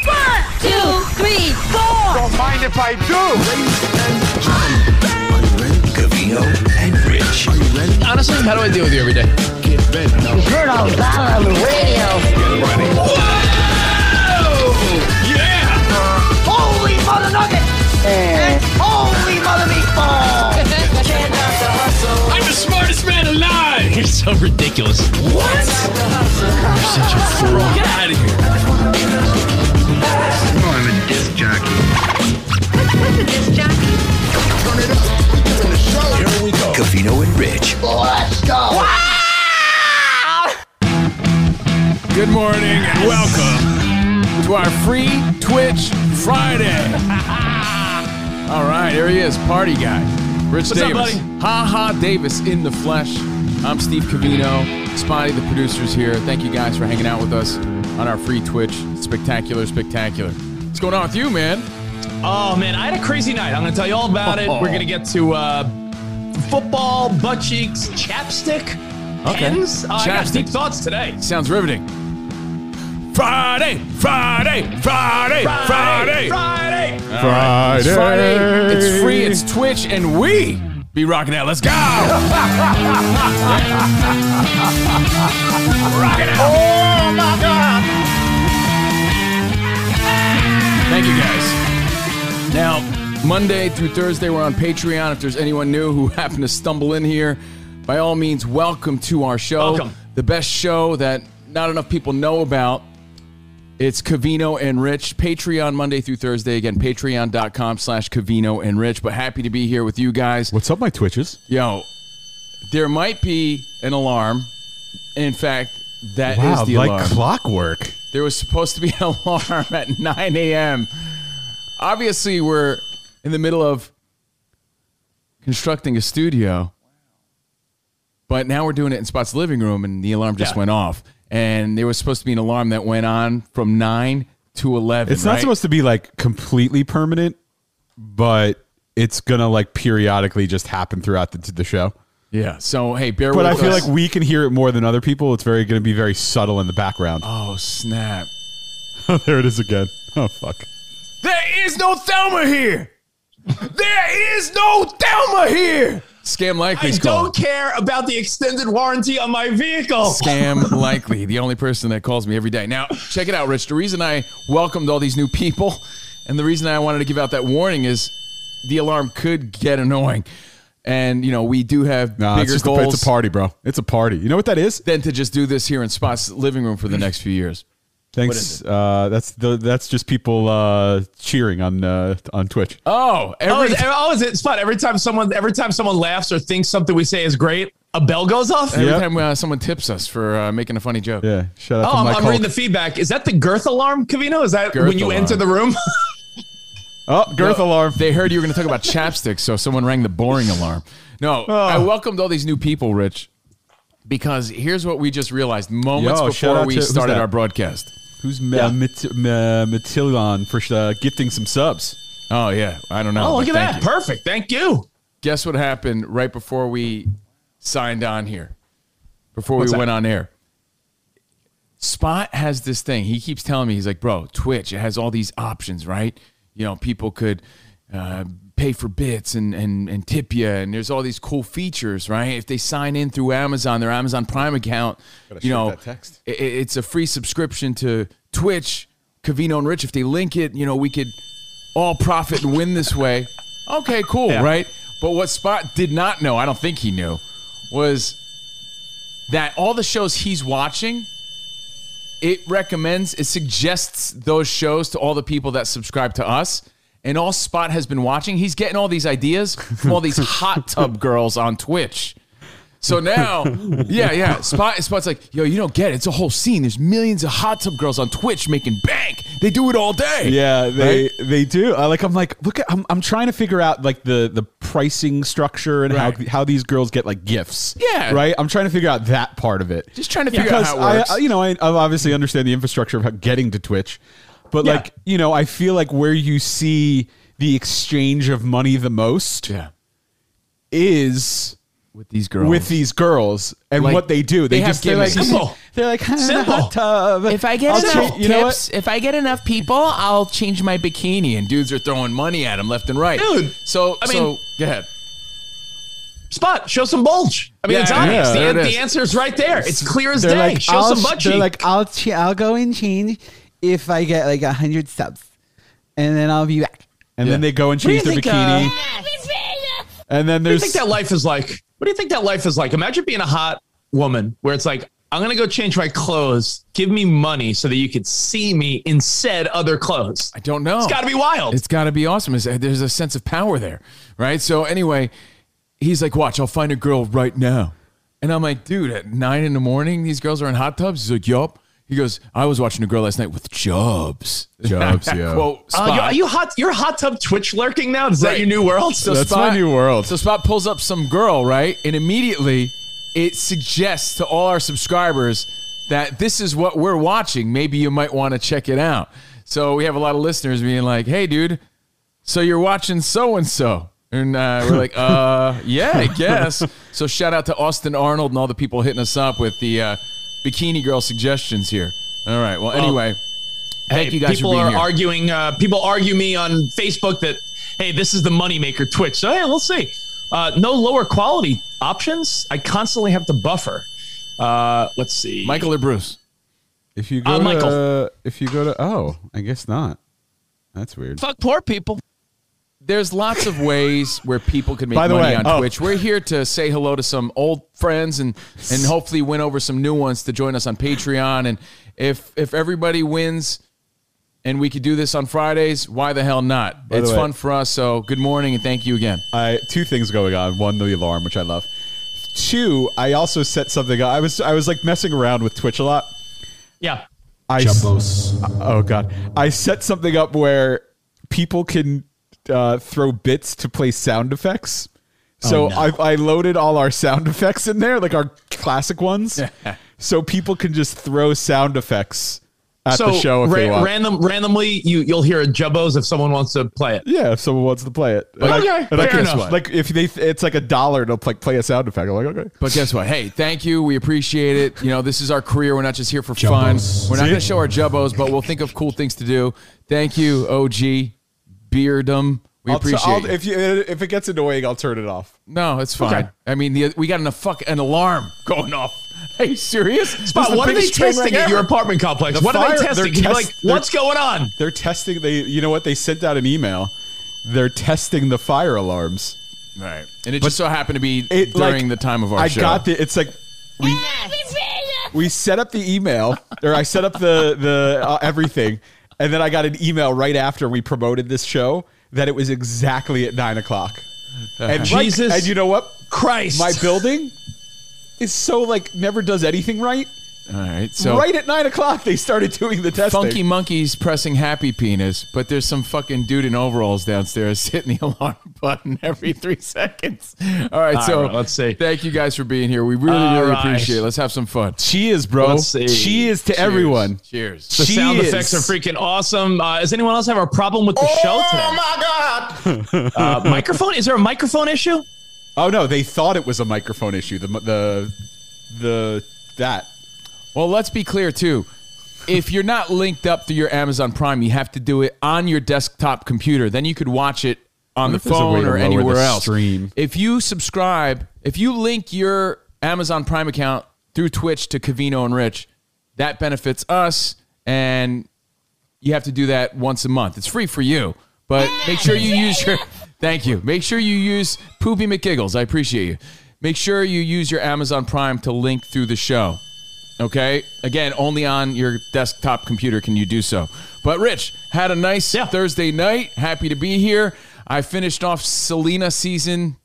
One, two, three, four. Don't mind if I do. Covino and Rich. Honestly, how do I deal with you every day? Get Heard all about on the radio. Whoa! Yeah! Holy mother nugget! Eh. And holy mother meatball! I'm the smartest man alive! You're so ridiculous. What? You're such a fool. Get out of here. I'm a disc jockey. Here we go. Covino and Rich. Let's go! Good morning and welcome to our free Twitch Friday. All right, here he is, party guy. Rich What's Davis. buddy? Ha ha Davis in the flesh. I'm Steve Covino. Spotty, the producer's here. Thank you guys for hanging out with us on our free Twitch. Spectacular, spectacular. What's going on with you, man? Oh man, I had a crazy night. I'm gonna tell you all about it. We're gonna get to uh, football, butt cheeks, chapstick, Okay. pens. Uh, I got deep thoughts today. Sounds riveting. Friday, Friday, Friday, Friday. Friday. Right. It's Friday. It's free. It's Twitch, and we be rocking out. Let's go. rocking out. Oh my god! Thank you guys. Now, Monday through Thursday, we're on Patreon. If there's anyone new who happened to stumble in here, by all means, welcome to our show. Welcome. The best show that not enough people know about. It's Covino and Rich. Patreon Monday through Thursday. Again, patreon.com slash Covino and Rich. But happy to be here with you guys. What's up, my Twitches? Yo, there might be an alarm. In fact, that is Wow, the like alarm. clockwork. There was supposed to be an alarm at 9 a.m. Obviously, we're in the middle of constructing a studio, but now we're doing it in Spot's living room, and the alarm just Yeah. went off. And there was supposed to be an alarm that went on from 9 to 11. It's not right? supposed to be like completely permanent, but it's gonna like periodically just happen throughout the, the show. Yeah. So, hey, bear But with I feel us. like we can hear it more than other people. It's very gonna be very subtle in the background. Oh, snap. there it is again. Oh fuck. There is no Thelma here. there is no Thelma here. Scam Likely. I don't called. care about the extended warranty on my vehicle. Scam likely, the only person that calls me every day. Now, check it out, Rich. The reason I welcomed all these new people and the reason I wanted to give out that warning is the alarm could get annoying. And, you know, we do have No, it's bigger a, goals it's a party, bro. It's a party. You know what that is? than to just do this here in Spot's living room for the next few years. Thanks. Uh, that's the that's just people uh, cheering on uh, on Twitch. Oh, Oh, every is, oh, is it spot? Every time someone, every time someone laughs or thinks something we say is great, a bell goes off. every Yep. time uh, someone tips us for uh, making a funny joke. Yeah. Shout out Oh, to I'm, Mike I'm reading the feedback. Is that the girth alarm, Covino? Is that Girth when you alarm. enter the room? Oh, girth No, alarm. They heard you were going to talk about chapstick, so someone rang the boring alarm. No, Oh. I welcomed all these new people, Rich, because here's what we just realized moments Yo, before we to- started our broadcast. Who's Ma- Ma- Matillion for uh, gifting some subs? Oh yeah, I don't know. oh, look at that. you. Perfect. Thank you. Guess what happened right before we signed on here? Before What's we that? went on air. Spot has this thing. He keeps telling me, he's like, bro, Twitch, it has all these options, right? You know, people could uh, pay for bits and, and, and tip you, and there's all these cool features, right? If they sign in through Amazon, their Amazon Prime account, you know, that text. i- i- it's a free subscription to Twitch, Covino and Rich. If they link it, you know, we could all profit and win this way. Okay, cool, Yeah. right? But what Spot did not know, I don't think he knew, was that all the shows he's watching, it recommends, it suggests those shows to all the people that subscribe to us. And all Spot has been watching, he's getting all these ideas from all these hot tub girls on Twitch. So now, yeah, yeah. Spot Spot's like, yo, you don't get it. It's a whole scene. There's millions of hot tub girls on Twitch making bank. They do it all day. Yeah, they Right? they do. I like I'm like look at I'm, I'm trying to figure out like the the pricing structure and Right. how how these girls get like gifts. Yeah. Right? I'm trying to figure out that part of it. Just trying to figure out how it works. I, I- you know, I, I obviously understand the infrastructure of getting to Twitch, but Yeah. like, you know, I feel like where you see the exchange of money the most yeah. is With these girls. with these girls and Like, what they do. They, they just they're like. Simple. they're like Simple. tub. If I get I'll enough cha- you know tips, if I get enough people, I'll change my bikini. And dudes are throwing money at him left and right. Dude, So, I so mean- go ahead. Spot, show some bulge. I mean, Yeah, it's obvious. yeah, the, there it the is. right there. It's clear as They're day. like, show I'll, some butt they're like, I'll ch- I'll go and change if I get like a hundred subs, and then I'll be back. and then they go and change their think, bikini. uh, and then there's what do you there's think that life is like? What do you think that life is like? Imagine being a hot woman where it's like, I'm gonna go change my clothes. Give me money so that you could see me in said other clothes. I don't know. It's got to be wild. It's got to be awesome. Is- There's a sense of power there, right? So anyway, he's like, "Watch, I'll find a girl right now," and I'm like, "Dude, at nine in the morning, these girls are in hot tubs." He's like, "Yup." He goes, "I was watching a girl last night with Jobs. Jobs, yeah. Quote. Uh, Spot. you, are you hot? You're hot tub Twitch lurking now. Is that your new world? So That's Spot, my new world. So Spot pulls up some girl, right? And immediately it suggests to all our subscribers that this is what we're watching. Maybe you might want to check it out. So we have a lot of listeners being like, hey, dude, so you're watching so and so. And uh, we're like, uh, yeah, I guess. So shout out to Austin Arnold and all the people hitting us up with the uh, bikini girl suggestions here. All right. Well, anyway, thank Hey, you guys people for being are here. arguing. Uh, people argue me on Facebook that hey, this is the moneymaker Twitch. So yeah, we'll see. Uh, no lower quality options. I constantly have to buffer. Uh, let's see. Michael or Bruce? if you go Uh, to Michael. if you go to oh, I guess not. That's weird. fuck poor people. There's lots of ways where people can make By the money way, on oh. Twitch. We're here to say hello to some old friends and and hopefully win over some new ones to join us on Patreon. And if if everybody wins and we could do this on Fridays, why the hell not? By it's way- fun for us. So good morning and thank you again. I two things going on. One, the alarm, which I love. Two, I also set something up. I was I was like messing around with Twitch a lot. Yeah. I s- oh god, I set something up where people can uh, throw bits to play sound effects. So I, I loaded all our sound effects in there, like our classic ones, so people can just throw sound effects at so the show if ra- they want. random, randomly, you you'll hear a jubbos if someone wants to play it. yeah, if someone wants to play it. And Okay, I fair can- enough. Like if they, it's like a dollar to like play a sound effect. I'm like, okay. But guess what? Hey, thank you. We appreciate it. You know, this is our career. We're not just here for fun. We're not going to show our jubbos, but we'll think of cool things to do. Thank you, OG Beardum. We I'll appreciate I'll- you. if you if it gets annoying, I'll turn it off. No, it's fine. Okay. I mean, the, we got an, a fuck an alarm going off. Are you serious? Spot, is the what are they testing at your apartment complex? The what fire- are they testing? Test- like, what's going on? They're testing. They, you know what? They sent out an email. They're testing the fire alarms. Right, and it just so happened to be It, during like, the time of our I show. got the. It's like we we set up the email, or I set up the the uh, everything, and then I got an email right after we promoted this show that it was exactly at nine o'clock. Uh-huh. And like- Jesus and you know what? Christ. My building is so like never does anything right. All right, so right at nine o'clock, they started doing the testing. Funky Monkey's pressing happy penis, but there's some fucking dude in overalls downstairs hitting the alarm button every three seconds. All right, All so right, let's see. Thank you guys for being here. We really, All really right. appreciate it. Let's have some fun. Cheers, bro. Let's see. Cheers to Cheers. everyone. Cheers. the sound effects are freaking awesome. Uh, does anyone else have a problem with the show today? Oh my God! Uh, microphone? Is there a microphone issue? Oh no, they thought it was a microphone issue. The the the that. Well, let's be clear too. If you're not linked up through your Amazon Prime, you have to do it on your desktop computer. Then you could watch it on the if there's a way phone or anywhere else. stream? If you subscribe, if you link your Amazon Prime account through Twitch to Covino and Rich, that benefits us, and you have to do that once a month. It's free for you, but make sure you use your. Thank you. Make sure you use Poopy McGiggles. I appreciate you. Make sure you use your Amazon Prime to link through the show. Okay. Again, only on your desktop computer can you do so. But Rich had a nice Yeah. Thursday night. Happy to be here. I finished off Selena season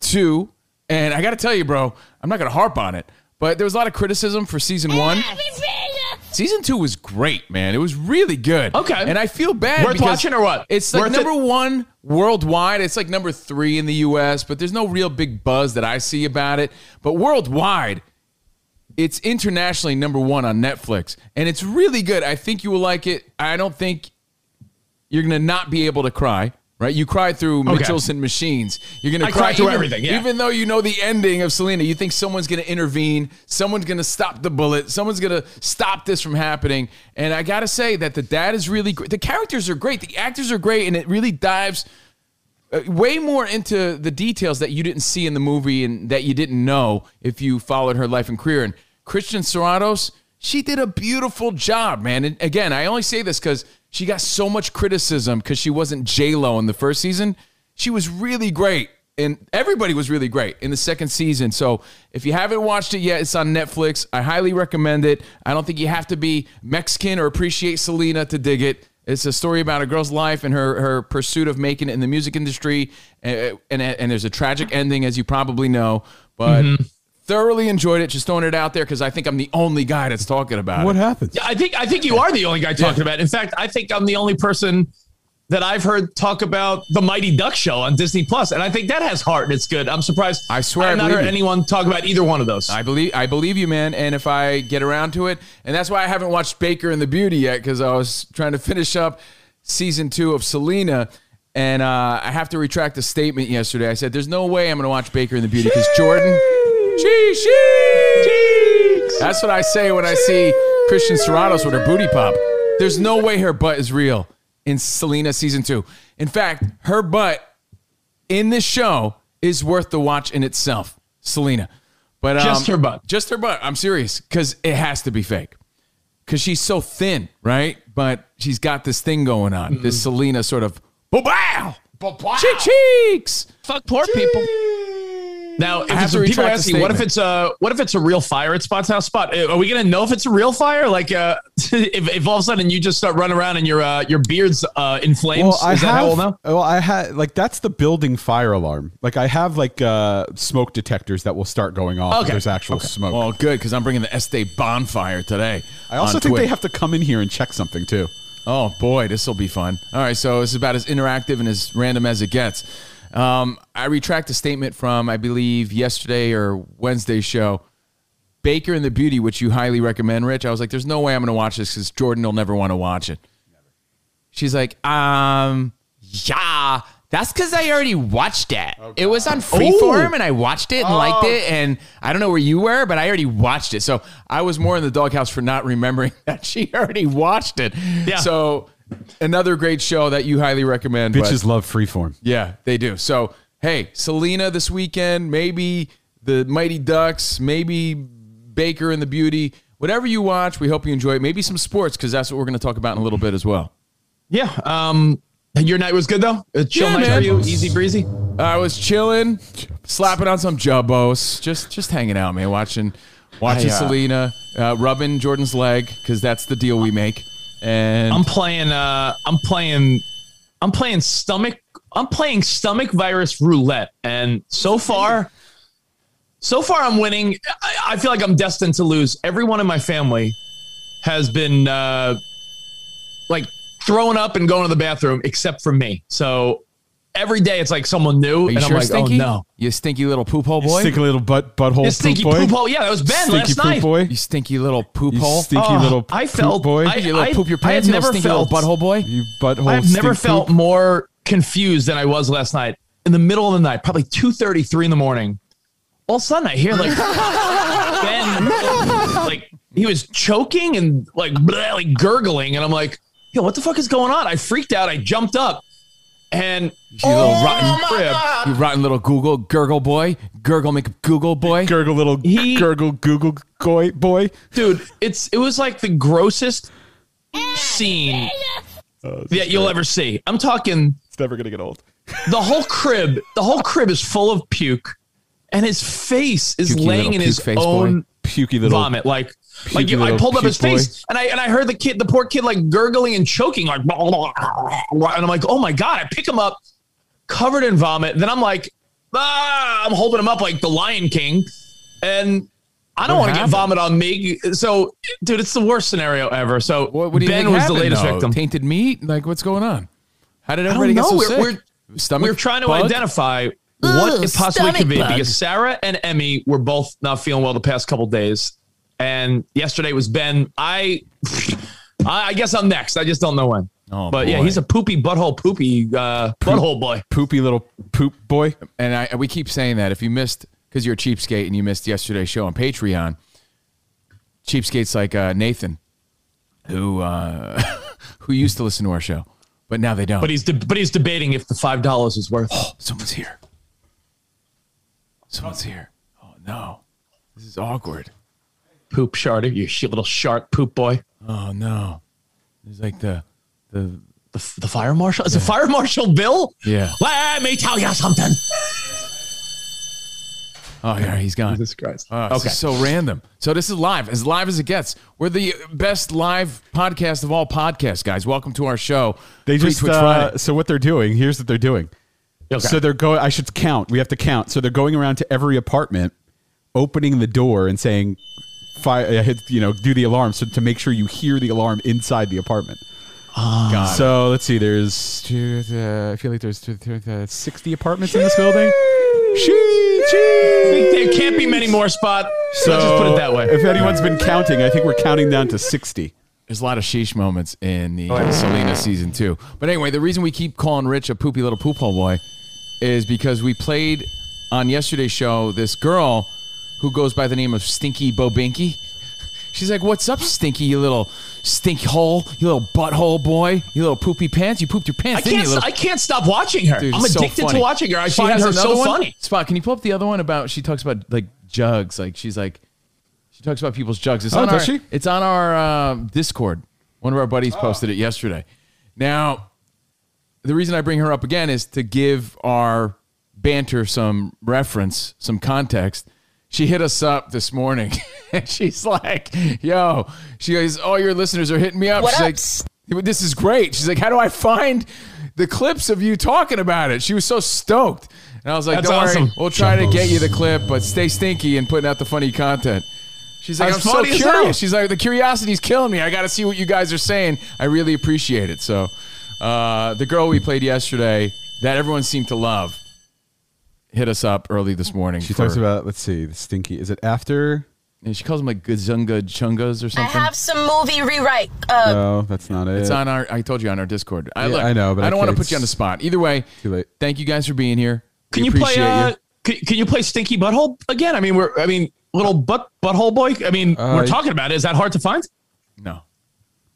two. And I got to tell you, bro, I'm not going to harp on it, but there was a lot of criticism for season one. Season two was great, man. It was really good. Okay. And I feel bad. Worth because watching or what? It's like Worth number it? one worldwide. It's like number three in the US, but there's no real big buzz that I see about it. But worldwide, it's internationally number one on Netflix. And it's really good. I think you will like it. I don't think you're going to not be able to cry. Right, you cry through Okay. Mitchells and Machines. You're gonna I cry cry through even- everything, yeah. Even though you know the ending of Selena, you think someone's gonna intervene, someone's gonna stop the bullet, someone's gonna stop this from happening. And I gotta say that the dad is really great. The characters are great, the actors are great, and it really dives Uh, way more into the details that you didn't see in the movie and that you didn't know if you followed her life and career. And Christian Serratos, she did a beautiful job, man. And again, I only say this because she got so much criticism because she wasn't J Lo in the first season. She was really great. And everybody was really great in the second season. So if you haven't watched it yet, it's on Netflix. I highly recommend it. I don't think you have to be Mexican or appreciate Selena to dig it. It's a story about a girl's life and her her pursuit of making it in the music industry, and and, and there's a tragic ending, as you probably know. But mm-hmm. thoroughly enjoyed it. Just throwing it out there because I think I'm the only guy that's talking about What it. What happened? Yeah, I think I think you are the only guy talking about. It. In fact, I think I'm the only person that I've heard talk about the Mighty Duck show on Disney Plus, and I think that has heart and it's good. I'm surprised. I swear I've not heard you. anyone talk about either one of those. I believe I believe you, man. And if I get around to it, and that's why I haven't watched Baker and the Beauty yet because I was trying to finish up season two of Selena. And uh, I have to retract a statement yesterday. I said, "There's no way I'm going to watch Baker and the Beauty because Jordan." Cheese, cheese. That's what I say when I see Christian Serratos with her booty pop. There's no way her butt is real in Selena season two. In fact, her butt in this show is worth the watch in itself. Selena, but um, Just her butt. just her butt. I'm serious because it has to be fake because she's so thin, right? But she's got this thing going on. This Selena sort of bow, cheek cheeks. Fuck poor people. Now, if it's, to people are retract the asking, what if it's a what if it's a real fire at Spot's house? Spot, uh, are we gonna know if it's a real fire? Like, uh, if, if all of a sudden you just start running around and your uh, your beard's uh, in flames, Well, I is that have. how we'll know? Well, I had like that's the building fire alarm. Like I have like uh, smoke detectors that will start going off. if Okay. There's actual smoke. Well, good because I'm bringing the Estee bonfire today. I also on think they have to come in here and check something too. Oh boy, this will be fun. All right, so this is about as interactive and as random as it gets. Um, I retract a statement from I believe yesterday or Wednesday's show. Baker and the Beauty, which you highly recommend, Rich. I was like, "There's no way I'm going to watch this because Jordan will never want to watch it." She's like, "Um, Yeah, that's because I already watched it. it was on Freeform, and I watched it and liked it. And I don't know where you were, but I already watched it. So I was more in the doghouse for not remembering that she already watched it." Yeah. So another great show that you highly recommend. but- Bitches love freeform. Yeah, they do. So, hey, Selena this weekend, maybe the Mighty Ducks, maybe Baker and the Beauty. Whatever you watch, we hope you enjoy it. Maybe some sports because that's what we're going to talk about in a little bit as well. Yeah. Um, your night was good though. A chill Yeah, night man. for you, easy breezy. I was chilling, slapping on some jubbos, just just hanging out, man, watching watching I, uh, Selena, uh, rubbing Jordan's leg because that's the deal we make. And I'm playing. Uh, I'm playing. I'm playing stomach. I'm playing stomach virus roulette, and so far, so far I'm winning. I, I feel like I'm destined to lose. Everyone in my family has been uh, like throwing up and going to the bathroom, except for me. So every day it's like someone new, are you and sure, I'm like, oh, Stinky? oh no, You stinky little poop hole boy. Stinky little butt butthole you stinky poop boy. poop hole. Yeah, that was Ben Stinky last poop night. boy. you stinky little poop You hole. stinky Oh, little I poop felt- boy. I- you little I- poop your I have you never stinky little felt- butthole boy. you butthole. I've never felt poop. more confused than I was last night. In the middle of the night, probably two thirty, three in the morning. All of a sudden, I hear like Ben, like he was choking and like, bleh, like gurgling, and I'm like, "Yo, what the fuck is going on?" I freaked out. I jumped up, and You little Oh rotten crib. You rotten little Google gurgle boy. Gurgle make Google boy. Gurgle little He- gurgle Google boy boy. dude, it's it was like the grossest scene that you'll ever see. I'm talking. It's never gonna get old. the whole crib, the whole crib is full of puke, and his face is Pukey laying in his puke face boy. own Pukey little vomit. Like, like you, I pulled up his boy. face, and I and I heard the kid, the poor kid, like gurgling and choking, like, and I'm like, oh my god! I pick him up, covered in vomit. Then I'm like, ah, I'm holding him up like the Lion King, and I don't want to get vomit on me. So, dude, it's the worst scenario ever. So What, what do you Ben think was happened, the latest though? victim. Tainted meat? Like what's going on? How did I everybody don't get so We're- sick? we're- Stomach We're trying to bug? identify what Ugh, it possibly could be bug. because Sarah and Emmy were both not feeling well the past couple days, and yesterday was Ben. I, I I guess I'm next. I just don't know when. Oh, but yeah, he's a poopy butthole, poopy uh, butthole boy. Poopy little poop boy. And I we keep saying that if you missed because you're a cheapskate and you missed yesterday's show on Patreon, cheapskates like uh, Nathan, who uh, who used to listen to our show, but now they don't. But he's de- but he's debating if the five dollars is worth. it. Someone's here. Someone's here. Oh no, this is awkward. Poop shardy, you shit little shark poop boy. Oh no, it's like the the The, the fire marshal is it fire marshal Bill? yeah. Let me tell you something. Oh yeah, he's gone. Jesus Christ. Oh, this okay. is so random. So this is live, as live as it gets. We're the best live podcast of all podcasts, guys. Welcome to our show. They Free just uh, so what they're doing. Here's what they're doing. Okay. So they're going. I should count. We have to count. So they're going around to every apartment, opening the door and saying, "Fire!" uh, Hit, you know, do the alarm. So to make sure you hear the alarm inside the apartment. God. So let's see. There's, two, uh, I feel like there's two, two, uh, 60 apartments in this building. Shee, shee. there can't be many more spots. So Let's just put it that way. If anyone's been counting, I think we're counting down to 60. There's a lot of sheesh moments in Oh, the Selena season two. But anyway, the reason we keep calling Rich a poopy little poop hole boy is because we played on yesterday's show this girl who goes by the name of Stinky Bobinky. She's like, "What's up, Stinky? You little stink hole, you little butthole boy, you little poopy pants. You pooped your I pants, didn't can't. you?" Little- I can't stop watching her. Dude, I'm it's so addicted funny. to watching her. I She find has her another so one? funny. Spot, can you pull up the other one about? She talks about like jugs. Like she's like, she talks about people's jugs. It's Oh, on does our. she? It's on our uh, Discord. One of our buddies posted it yesterday. Now, the reason I bring her up again is to give our banter some reference, some context. She hit us up this morning, and she's like, "Yo," she goes, "All your listeners are hitting me up." What she's like, "This is great." She's like, "How do I find the clips of you talking about it?" She was so stoked, and I was like, That's "Don't worry, awesome. we'll try to get you the clip, but stay stinky and putting out the funny content." She's like, That's I'm so funny hell. curious. She's like, the curiosity's killing me. I got to see what you guys are saying. I really appreciate it. So, uh, the girl we played yesterday that everyone seemed to love hit us up early this morning. She for- talks about, let's see, the stinky. Is it after? and she calls them like Gazunga Chungas or something. I have some movie rewrite. Uh, No, that's not it. It's on our. I told you on our Discord. I, Yeah, look, I know, but I I don't want to put you on the spot. Either way, Too late. thank you guys for being here. Can We you play? appreciate Uh, you. can, can you play Stinky Butthole again? I mean, we're. I mean, little butt butthole boy. I mean, Uh, we're talking about it. Is that hard to find? No,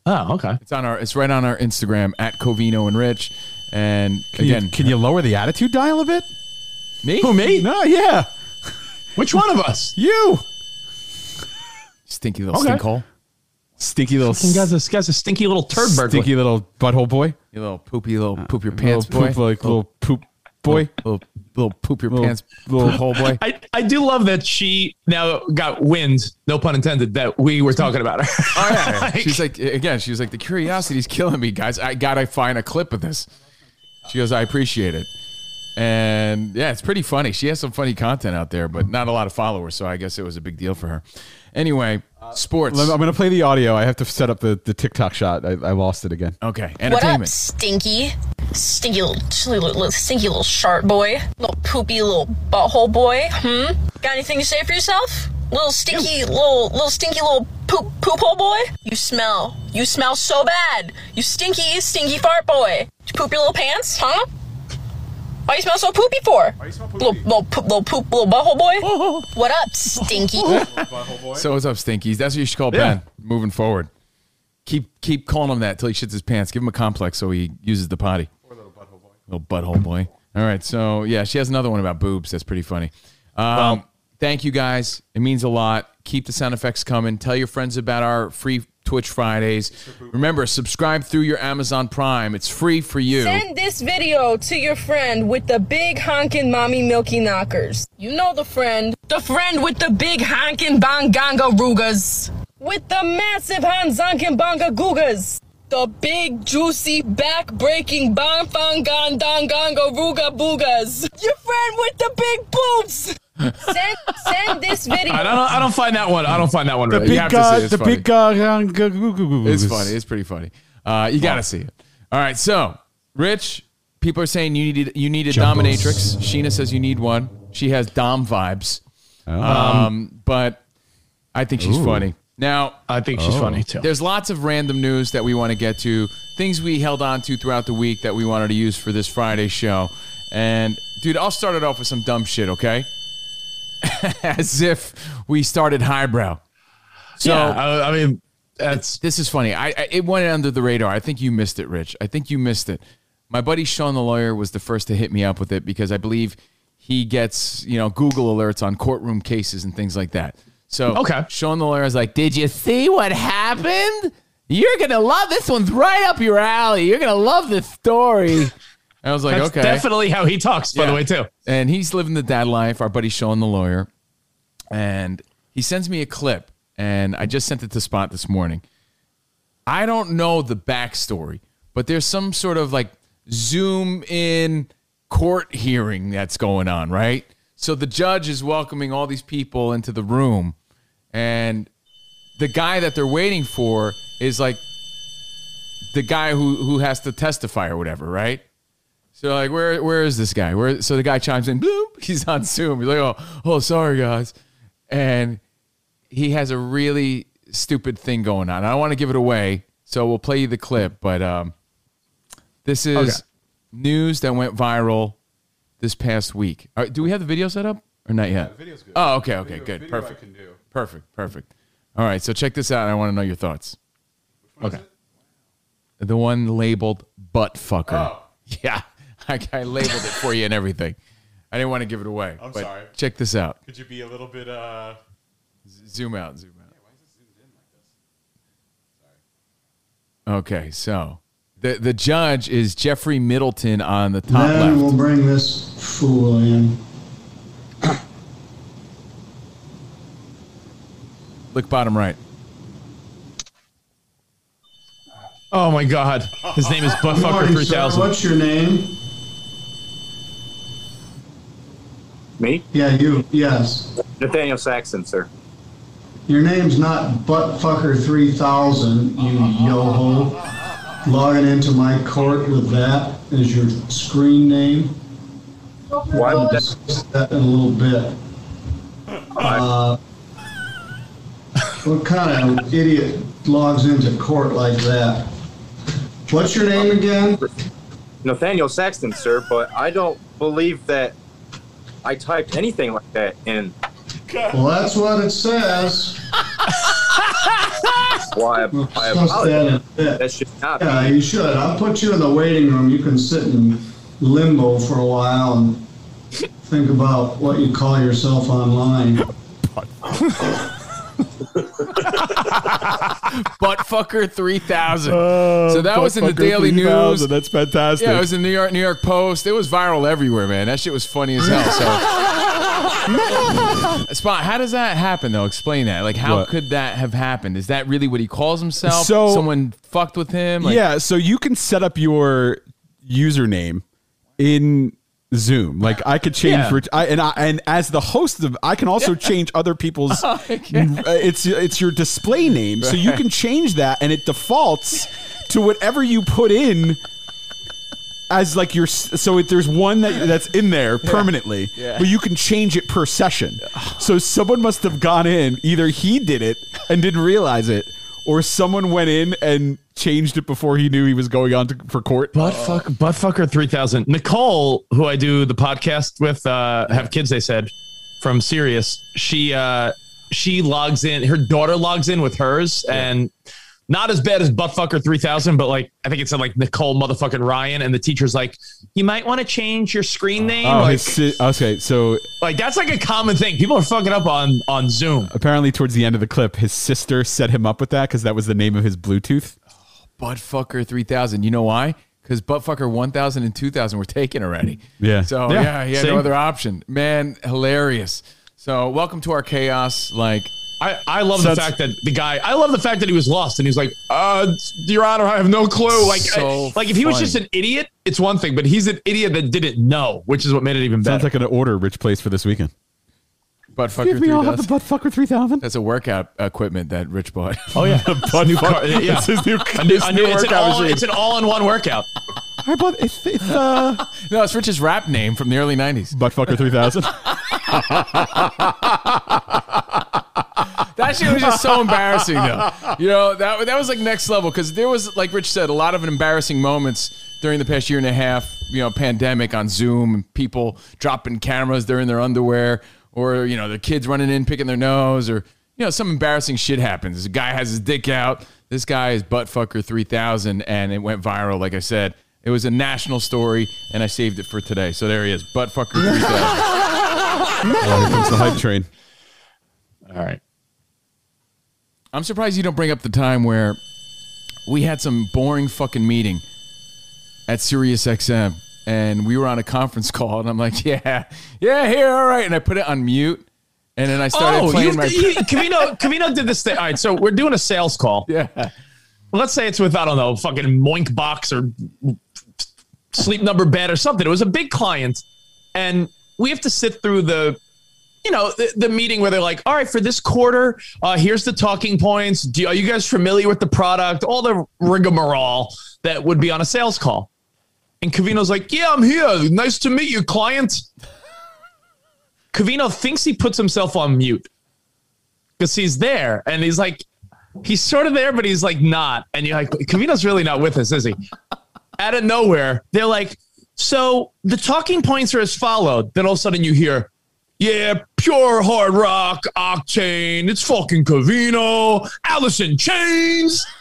Oh, okay. it's on our. It's right on our Instagram at Covino and Rich. And Can again, you, can you lower the attitude dial a bit? Me? Who me? No, yeah. Which one of us? You. Stinky little Okay. stinkhole. Stinky little, Fucking guy's a, this guy's a stinky little turd burglar. stinky little butthole boy. You little poopy little uh, poop your pants little boy. poop, like little poop boy. little, little poop your Little- pants little- hole boy. I, I do love that she now got wind, no pun intended, that we were talking about her. Oh yeah, Like- she's like again. She was like, the curiosity's killing me, guys. I gotta find a clip of this. She goes, I appreciate it, and yeah, it's pretty funny. She has some funny content out there, but not a lot of followers, so I guess it was a big deal for her. Anyway, sports. I'm going to play the audio. I have to set up the, the TikTok shot. I, I lost it again. Okay, Entertainment. what up, entertainment. stinky? Stinky little, chilly little, little stinky little shark boy. Little poopy little butthole boy. Hmm? Got anything to say for yourself? Little stinky little, little stinky little poop poop hole boy? You smell. You smell so bad. You stinky, stinky fart boy. Did you poop your little pants? Huh? Why you smell so poopy for? Why you smell poopy? Little, little, poop, little poop, little butthole boy. what up, stinky? So what's up, Stinkies? That's what you should call Ben moving forward. Keep keep calling him that till he shits his pants. Give him a complex so he uses the potty. Poor little butthole boy. Little butthole boy. All right. So yeah, she has another one about boobs. That's pretty funny. Um, thank you guys. It means a lot. Keep the sound effects coming. Tell your friends about our free Twitch Fridays. Remember, subscribe through your Amazon Prime. It's free for you. Send this video to your friend with the big honkin' mommy milky knockers. You know the friend. The friend with the big honkin' banganga rugas. With the massive hanzankin banga gugas. The big, juicy, back-breaking bonfangandanganga ruga boogas. Your friend with the big boobs. Send, send this video. I don't. I don't find that one. I don't find that one. The really. big You have to guy, see it. It's the funny. big guy. It's funny. It's pretty funny. Uh, you got to see it. All right. So, Rich, people are saying you need you need a dominatrix. Sheena says you need one. She has dom vibes. Um, but I think she's Ooh. funny. Now, I think she's Oh. funny too. there's lots of random news that we want to get to, things we held on to throughout the week that we wanted to use for this Friday show. And dude, I'll start it off with some dumb shit, okay? As if we started highbrow. So yeah, I, I mean, that's this is funny. I, I it went under the radar. I think you missed it, Rich. I think you missed it. My buddy Sean the lawyer was the first to hit me up with it because I believe he gets you know Google alerts on courtroom cases and things like that. So Okay. Sean the lawyer is like, "Did you see what happened? You're gonna love this one's right up your alley. You're gonna love this story." I was like, that's "Okay." definitely how he talks. By Yeah. the way, too. And he's living the dad life, our buddy Sean the lawyer. And he sends me a clip, and I just sent it to Spot this morning. I don't know the backstory, but there's some sort of like zoom in court hearing that's going on, right? So the judge is welcoming all these people into the room, and the guy that they're waiting for is like the guy who who has to testify or whatever, right? So like, where where is this guy? Where? So the guy chimes in. Bloop. He's on Zoom. He's like, oh oh sorry guys, and he has a really stupid thing going on. I don't want to give it away, so we'll play you the clip. But um, this is Okay. news that went viral this past week. All right, do we have the video set up or not yet? the video's good. Oh, okay, okay, good, perfect, perfect, perfect. All right, so check this out. I want to know your thoughts. Okay. The one labeled butt fucker. Yeah, I, I labeled it for you and everything. I didn't want to give it away. I'm but sorry. Check this out. Could you be a little bit uh Zoom out. Zoom out. Okay, so the the judge is Jeffrey Middleton on the top Then left. we'll bring this fool in. Look bottom right. Oh my God, his name is Good Buttfucker morning, three sir. thousand. What's your name? Me? Yeah, you. Yes. Nathaniel Saxon, sir. Your name's not Buttfucker3000, you yo-ho. Logging into my court with that as your screen name. Why would We'll that? that in a little bit. Uh, what kind of idiot logs into court like that? What's your name again? Nathaniel Saxton, sir, but I don't believe that I typed anything like that in. Well, that's what it says. Why? We'll I discuss that in a apologize. bit. That should not Yeah, be. you should. I'll put you in the waiting room. You can sit in limbo for a while and think about what you call yourself online. Buttfucker three thousand. Oh, so that was in the Daily News. That's fantastic. Yeah, it was in New York New York Post. It was viral everywhere, man. That shit was funny as hell. So, Spot, how does that happen though? Explain that. Like, how What? could that have happened? Is that really what he calls himself? So- someone fucked with him. Like, yeah, so you can set up your username in Zoom. Like I could change Yeah. for I, and I, and as the host of I can also change other people's uh, it's it's your display name. So you can change that and it defaults to whatever you put in as like your so it, there's one that that's in there permanently Yeah. but you can change it per session so someone must have gone in either he did it and didn't realize it or someone went in and changed it before he knew he was going on to, for court Buttfuck, Buttfucker 3000. Nicole, who I do the podcast with, uh, have kids, they said, from Sirius, she, uh, she logs in, her daughter logs in with hers and not as bad as Buttfucker 3000, but like, I think it said like Nicole motherfucking Ryan. And the teacher's like, you might want to change your screen oh, name. oh like, his okay so like, that's like a common thing. People are fucking up on, on Zoom. apparently towards the end of the clip his sister set him up with that because that was the name of his bluetooth Buttfucker 3000. You know why? Because Buttfucker 1000 and 2000 were taken already. Yeah. So, Yeah, yeah, he had see? no other option. Man, hilarious. So, welcome to our chaos. Like, I, I love Sounds- the fact that the guy. I love the fact that he was lost and he's like, "Uh, Your Honor, I have no clue." Like, So I- like if he was funny. just an idiot, it's one thing, but he's an idiot that didn't know, which is what made it even better. Sounds like an order Rich placed for this weekend. Butt fucker Give me all the 3000. butt fucker three thousand. That's a workout equipment that Rich bought. oh yeah, Butt new fuck- car, yeah. It's his new, A new- his a new new- it's, an workout all, it's, an all, in one workout. I bought it's, it's uh no, it's Rich's rap name from the early '90s. buttfucker three thousand. That shit was just so embarrassing, though. You know, that that was like next level because there was, like Rich said, a lot of embarrassing moments during the past year and a half. You know, pandemic on Zoom and people dropping cameras. They're in their underwear, or you know, the kids running in picking their nose, or you know, some embarrassing shit happens. A guy has his dick out. This guy is buttfucker three thousand, and it went viral. Like I said, it was a national story, and I saved it for today. So there he is, buttfucker three thousand. oh, here comes the hype train. All right. I'm surprised you don't bring up the time where we had some boring fucking meeting at Sirius XM and we were on a conference call and I'm like, yeah, yeah, here, all right. And I put it on mute and then I started oh, playing you, my. you, Camino, Camino did this thing. All right, so we're doing a sales call. yeah. Let's say it's with I don't know, fucking Moink Box or Sleep Number Bed or something. It was a big client, and we have to sit through the, you know, the, the meeting where they're like, "All right, for this quarter, uh, here's the talking points. Do, are you guys familiar with the product? All the rigmarole that would be on a sales call." And Covino's like, "Yeah, I'm here. Nice to meet you, client." Covino thinks he puts himself on mute because he's there, and he's like, he's sort of there, but he's like not. And you're like, Covino's really not with us, is he? Out of nowhere, they're like, so the talking points are as followed. Then all of a sudden you hear, yeah, pure hard rock, octane, it's fucking Covino, Allison Chains.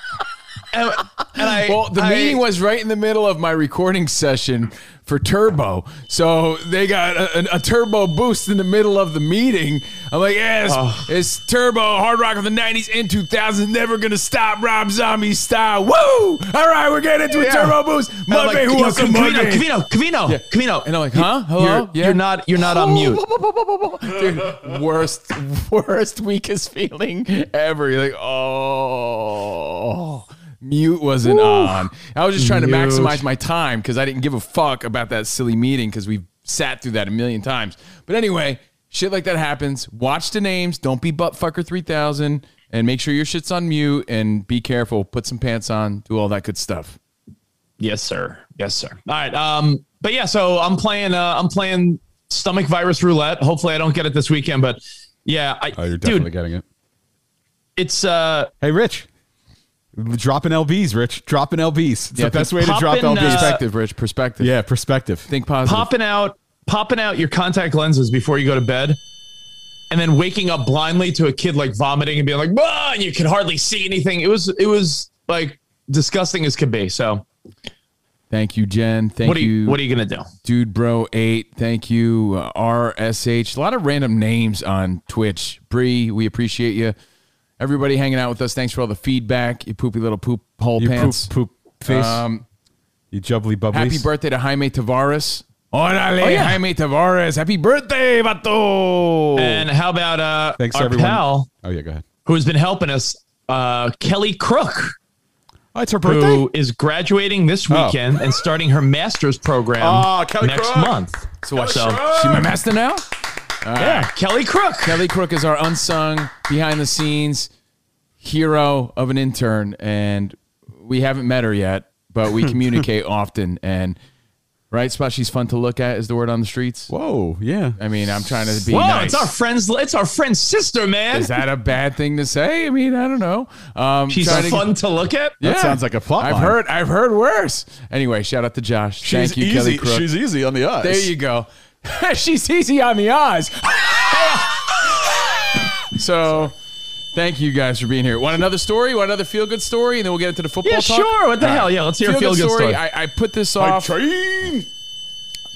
And, and I, Well, the I- meeting was right in the middle of my recording session for Turbo. So they got a, a, turbo boost in the middle of the meeting. I'm like, yeah, it's, Oh. it's Turbo, hard rock of the 90s and 2000s, never gonna stop Rob Zombie style. Woo! All right, we're getting into a turbo boost. Monday, like, who wants some Covino, Monday? Covino, Covino, Yeah. Covino. And I'm like, huh? Hello? You're, yeah. you're not. You're not on mute. Dude, worst, worst, weakest feeling ever. You're like, oh, mute wasn't on. I was just trying to maximize my time because I didn't give a fuck about that silly meeting because we've sat through that a million times. But anyway, shit like that happens. Watch the names. Don't be buttfucker three thousand, and make sure your shit's on mute. And be careful. Put some pants on. Do all that good stuff. Yes, sir. Yes, sir. All right. Um, but yeah, so I'm playing. Uh, I'm playing stomach virus roulette. Hopefully, I don't get it this weekend. But yeah, I, Oh, you're definitely dude, getting it. it's uh, Hey, Rich. Dropping LBs, Rich. Dropping LBs. It's Yeah, the best way to drop popping, LBs. uh, Perspective, Rich. Perspective. yeah, perspective. Think positive. popping out, popping out your contact lenses before you go to bed, and then waking up blindly to a kid like vomiting and being like, "Bah!" and you can hardly see anything. It was, it was like disgusting as could be. So, Thank you, Jen. Thank what are you, what are you gonna do? Dude Bro 8. Thank you. Uh, RSH. A lot of random names on Twitch. Bree, we appreciate you. Everybody hanging out with us. Thanks for all the feedback. You poopy little poop hole You pants. poop, poop face. Um, you jubbly bubblies. happy birthday to Jaime Tavares. Orale, Oh, yeah. Jaime Tavares. Happy birthday, vato. And how about uh, Thanks, our everyone. pal Oh, yeah, go ahead. who's been helping us, uh, Kelly Crook. Oh, it's her birthday? who is graduating this Oh. weekend and starting her master's program Oh, Kelly next Crook. month. so what? So- She my master now? Yeah, Kelly Crook. Kelly Crook is our unsung, behind the scenes hero of an intern, and we haven't met her yet, but we communicate often. And right, spot she's fun to look at is the word on the streets. Whoa, yeah. I mean, I'm trying to be Whoa, nice. it's our friend's. It's our friend's sister, man. is that a bad thing to say? I mean, I don't know. Um, She's trying to- fun to look at. That sounds like a plot I've line. heard. I've heard worse. Anyway, shout out to Josh. Thank you, Kelly Crook. She's easy on the eyes. There you go. She's easy on the eyes. so, thank you guys for being here. Want another story? Want another feel good story? And then we'll get into the football Yeah, talk? sure. What the All hell? Yeah, let's hear a feel-good story. I, I put this off.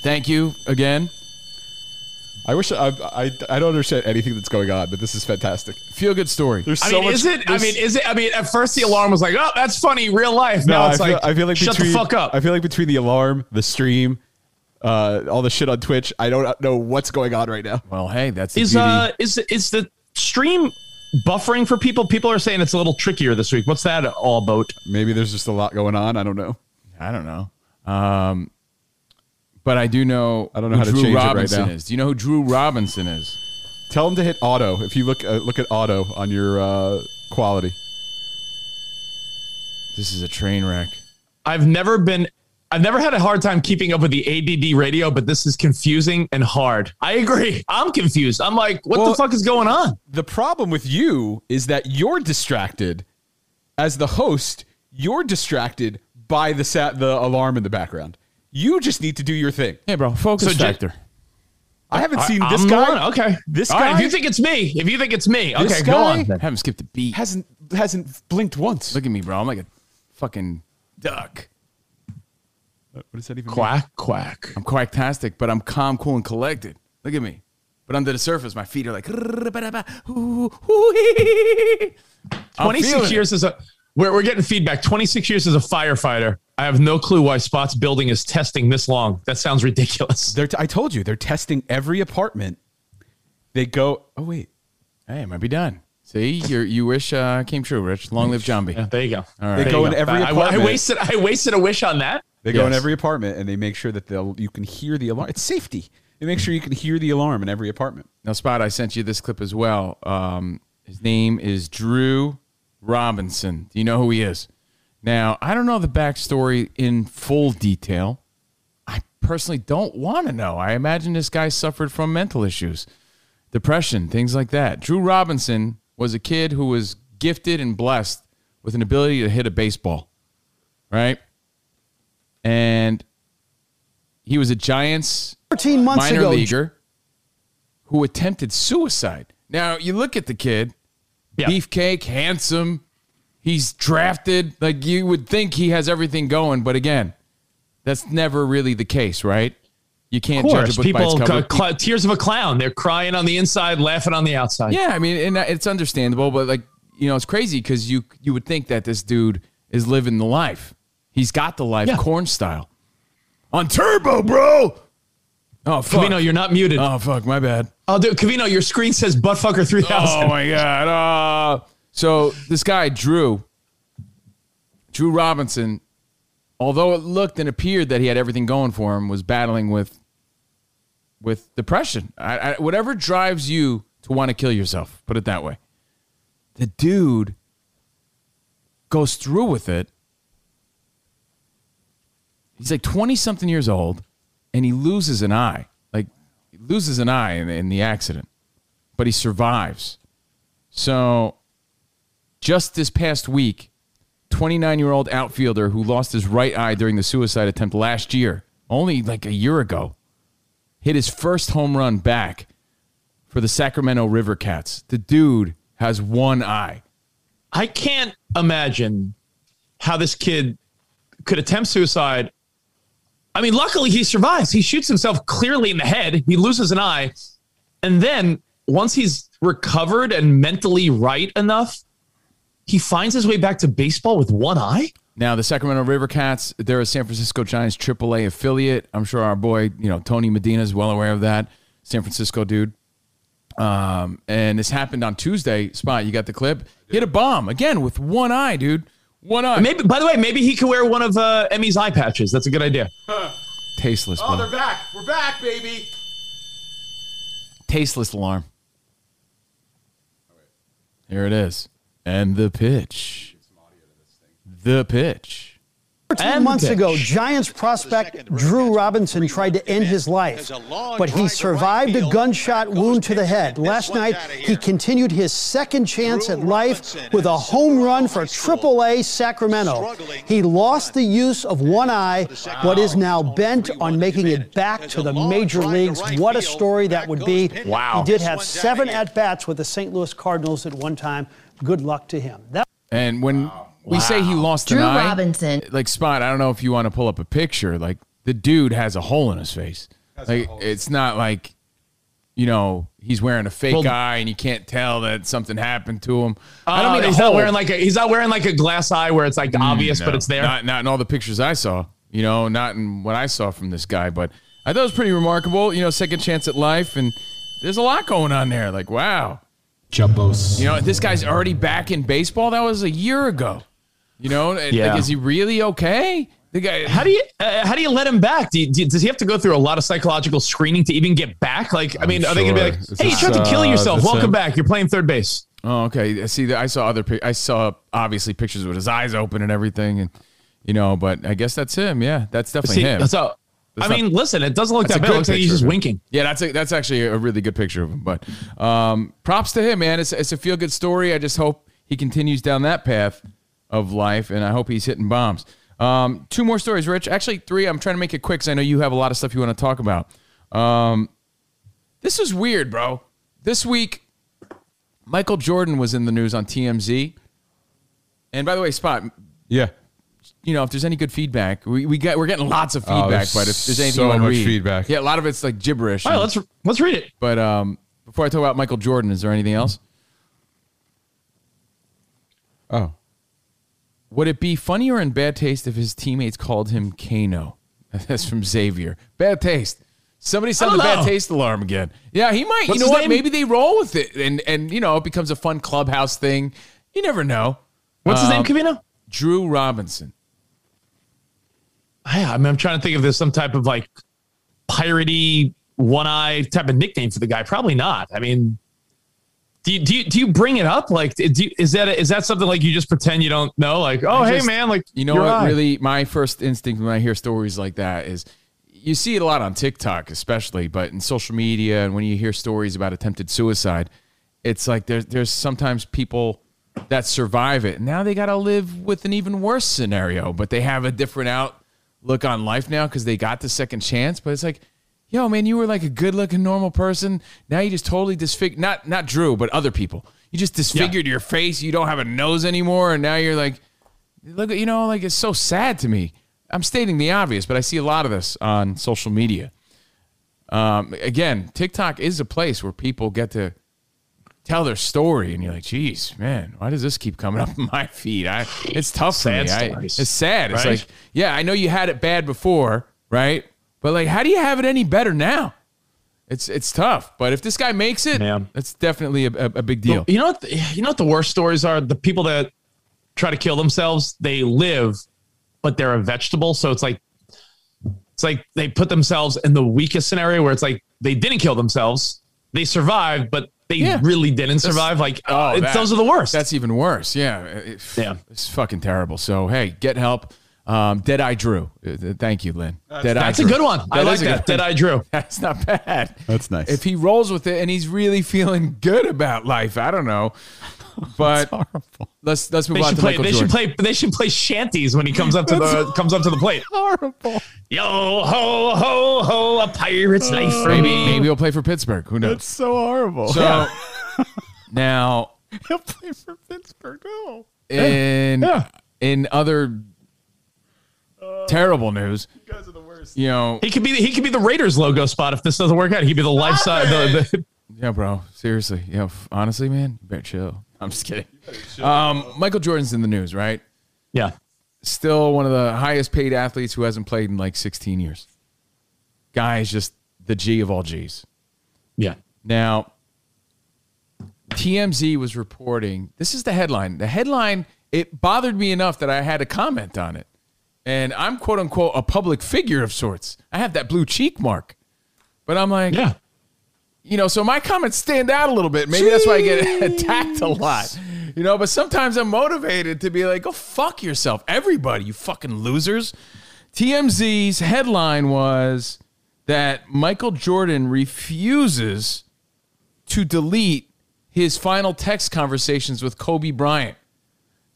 Thank you again. I wish I, I I don't understand anything that's going on, but this is fantastic. Feel good story. There's I so mean, much. is it? I mean, is it? I mean, at first the alarm was like, "Oh, that's funny, real life." no, now I it's feel, like, I feel like shut between, the fuck up. I feel like between the alarm, the stream, uh, all the shit on Twitch, I don't know what's going on right now. Well, hey, that's the is beauty. uh is is the stream buffering for people? People are saying it's a little trickier this week. What's that all about? Maybe there's just a lot going on. I don't know. I don't know. Um, but I do know. I don't know who how to Drew change it right now. is. Do you know who Drew Robinson is? Tell him to hit auto. If you look uh, look at auto on your uh, quality. This is a train wreck. I've never been. I've never had a hard time keeping up with the ADD radio, but this is confusing and hard. I agree. I'm confused. I'm like, what Well, the fuck is going on? The problem with you is that you're distracted. As the host, you're distracted by the sat the alarm in the background. You just need to do your thing. Hey, bro, focus So, factor. I haven't I- seen this I'm guy. one. Okay. This All guy right, if you think it's me, if you think it's me, This okay, go on. Then. Haven't skipped a beat. hasn't hasn't blinked once. Look at me, bro. I'm like a fucking duck. What does that even mean? Quack, quack. I'm quacktastic, but I'm calm, cool, and collected. Look at me. But under the surface, my feet are like. I'm 26 feeling years as a we're, we're getting feedback 26 years as a firefighter i have no clue why spots building is testing this long that sounds ridiculous They're t- I told you they're testing every apartment. They go. Oh wait. Hey, it might be done. See, you you wish uh, came true, Rich. Long live John B. Yeah, there you go All They right. There go in every I, I wasted i wasted a wish on that They go in every apartment and they make sure that they'll you can hear the alarm. It's safety. They make sure you can hear the alarm in every apartment. Now, Spot, I sent you this clip as well. Um, his name is Drew Robinson. Do you know who he is? Now, I don't know the backstory in full detail. I personally don't want to know. I imagine this guy suffered from mental issues, depression, things like that. Drew Robinson was a kid who was gifted and blessed with an ability to hit a baseball, right? And he was a Giants 14 months minor ago, leaguer who attempted suicide. Now you look at the kid, Yeah. beefcake, handsome. He's drafted. Like you would think he has everything going, but again, that's never really the case, right? You can't of judge course a book by its people cover. cl- cl- tears of a clown they're crying on the inside laughing on the outside yeah, I mean, and uh, it's understandable, but like you know, it's crazy because you you would think that this dude is living the life. He's got the life, Yeah. corn style, on turbo, bro. Oh fuck! Covino, you're not muted. Oh fuck, my bad. Oh, dude, Covino, your screen says buttfucker 3000. Oh my god! Uh, so this guy Drew, Drew Robinson, although it looked and appeared that he had everything going for him, was battling with with depression. I, I, whatever drives you to want to kill yourself, put it that way. The dude goes through with it. He's like twenty something years old, and he loses an eye. Like he loses an eye in, in the accident but he survives. So, just this past week, 29 year old outfielder who lost his right eye during the suicide attempt last year, only like a year ago, hit his first home run back for the Sacramento River Cats. The dude has one eye. I can't imagine how this kid could attempt suicide. I mean, luckily he survives. He shoots himself clearly in the head. He loses an eye. And then once he's recovered and mentally right enough, he finds his way back to baseball with one eye. Now, the Sacramento River Cats, they're a San Francisco Giants AAA affiliate. I'm sure our boy, you know, Tony Medina is well aware of that. San Francisco dude. Um, and this happened on Tuesday. Spot, you got the clip? Hit a bomb again with one eye, dude. One eye. Maybe, by the way, maybe he could wear one of uh, Emmy's eye patches. That's a good idea. Tasteless, Oh, bro. they're back. We're back, baby. Tasteless alarm. Here it is. And the pitch. The pitch. 14 months ago, Giants prospect Drew Robinson tried to end his life, but he survived a gunshot wound to the head. Last night, he continued his second chance at life with a home run for AAA Sacramento. He lost the use of one eye, but is now bent on making it back to the major leagues. What a story that would be. Wow. He did have seven at bats with the St. Louis Cardinals at one time. Good luck to him. That And when we say he lost Drew an eye, Robinson. like Spot, I don't know if you want to pull up a picture. Like the dude has a hole in his face. Like it's not like you know he's wearing a fake Well- eye and you can't tell that something happened to him. I I don't mean a Uh, he's not hole. wearing like a he's not wearing like a glass eye where it's like obvious, No, but it's there. Not, not in all the pictures I saw. You know, not in what I saw from this guy. But I thought it was pretty remarkable. You know, second chance at life, and there's a lot going on there. Like, wow, Jumbos. You know, this guy's already back in baseball. That was a year ago. You know, Yeah. like, is he really okay? The guy. How do you uh, how do you let him back? Do you, do does he have to go through a lot of psychological screening to even get back? Like, I mean, are they gonna be like, "Hey, you tried to kill uh, yourself. that's Welcome him. back. You're playing third base." Oh, okay. See, I saw other. pic- I saw obviously pictures with his eyes open and everything, and you know. But I guess that's him. Yeah, that's definitely See, him. so I That's mean, listen, it doesn't look that bad. It good looks like he's just winking. Yeah, that's a, that's actually a really good picture of him. But um, props to him, man. It's it's a feel good story. I just hope he continues down that path of life, and I hope he's hitting bombs. Um, two more stories, Rich. Actually, three. I'm trying to make it quick because I know you have a lot of stuff you want to talk about. Um, this is weird, bro. This week, Michael Jordan was in the news on TMZ. And by the way, Spot, Yeah. you know, if there's any good feedback, we, we get we're getting lots of Oh, feedback, there's but if there's anything so you want to much read, feedback. yeah, a lot of it's like gibberish. All right, let's let's read it. But um, before I talk about Michael Jordan, is there anything else? Oh. Would it be funny or in bad taste if his teammates called him Kano? That's from Xavier. Bad taste. Somebody sound the don't bad taste alarm again. Yeah, he might. What's you know what? name? Maybe they roll with it, and and you know it becomes a fun clubhouse thing. You never know. What's his name, Um, Covino? Drew Robinson. Yeah, I mean, I'm trying to think if there's some type of like piratey one eye type of nickname for the guy. Probably not. I mean, do you do you, do you bring it up? Like, do you, is that is that something like you just pretend you don't know? Like, oh I hey man, like you know what? eye. Really, my first instinct when I hear stories like that is you see it a lot on TikTok, especially, but in social media, and when you hear stories about attempted suicide, it's like there's there's sometimes people that survive it. Now they got to live with an even worse scenario, but they have a different outlook on life now because they got the second chance. But it's like. Yo, man, you were like a good-looking normal person. Now you just totally disfigured. Not not Drew, but other people. You just disfigured your face. You don't have a nose anymore, and now you're like, look you know like it's so sad to me i'm stating the obvious but i see a lot of this on social media um, again tiktok is a place where people get to tell their story and you're like geez man why does this keep coming up in my feed I, it's tough Sad for me I, it's sad it's like yeah i know you had it bad before right but like how do you have it any better now it's it's tough but if this guy makes it Yeah. it's definitely a, a, a big deal You know what? The, you know what the worst stories are? The people that try to kill themselves. They live, but they're a vegetable. So it's like it's like they put themselves in the weakest scenario where it's like they didn't kill themselves, they survived, but they Yeah. really didn't That's- survive. Like, Oh, that- those are the worst. That's even worse. Yeah. It- Yeah. It's fucking terrible. So, hey, get help. Um, Dead Eye Drew. Uh, thank you, Lynn. Dead that's a good one. I like is that. Dead Eye Drew. That's not bad. That's nice. If he rolls with it and he's really feeling good about life, I don't know. But let's let's move They on should to play. Michael They Jordan. should play. They should play shanties when he comes up to the comes up to the plate. horrible. Yo ho ho ho! A pirate's life for Maybe maybe he'll play for Pittsburgh. Who knows? That's so horrible. So now He'll play for Pittsburgh. No. in Yeah. in other terrible news, You guys are the worst. you know, He could be. He could be the Raiders logo spot if this doesn't work out. He'd be the life size. The, the, Yeah, bro. Seriously. Yeah. f- honestly, man, you better chill. I'm just kidding. Um, Michael Jordan's in the news, right? yeah. Still one of the highest paid athletes who hasn't played in like 16 years. Guy is just the G of all G's. Yeah. Now, TMZ was reporting. This is the headline. The headline it bothered me enough that I had to comment on it. And I'm quote unquote a public figure of sorts. I have that blue cheek mark, but I'm like, Yeah. you know, so my comments stand out a little bit. Maybe that's why I get attacked a lot. You know, but sometimes I'm motivated to be like, go fuck yourself. Everybody, you fucking losers. TMZ's headline was that Michael Jordan refuses to delete his final text conversations with Kobe Bryant.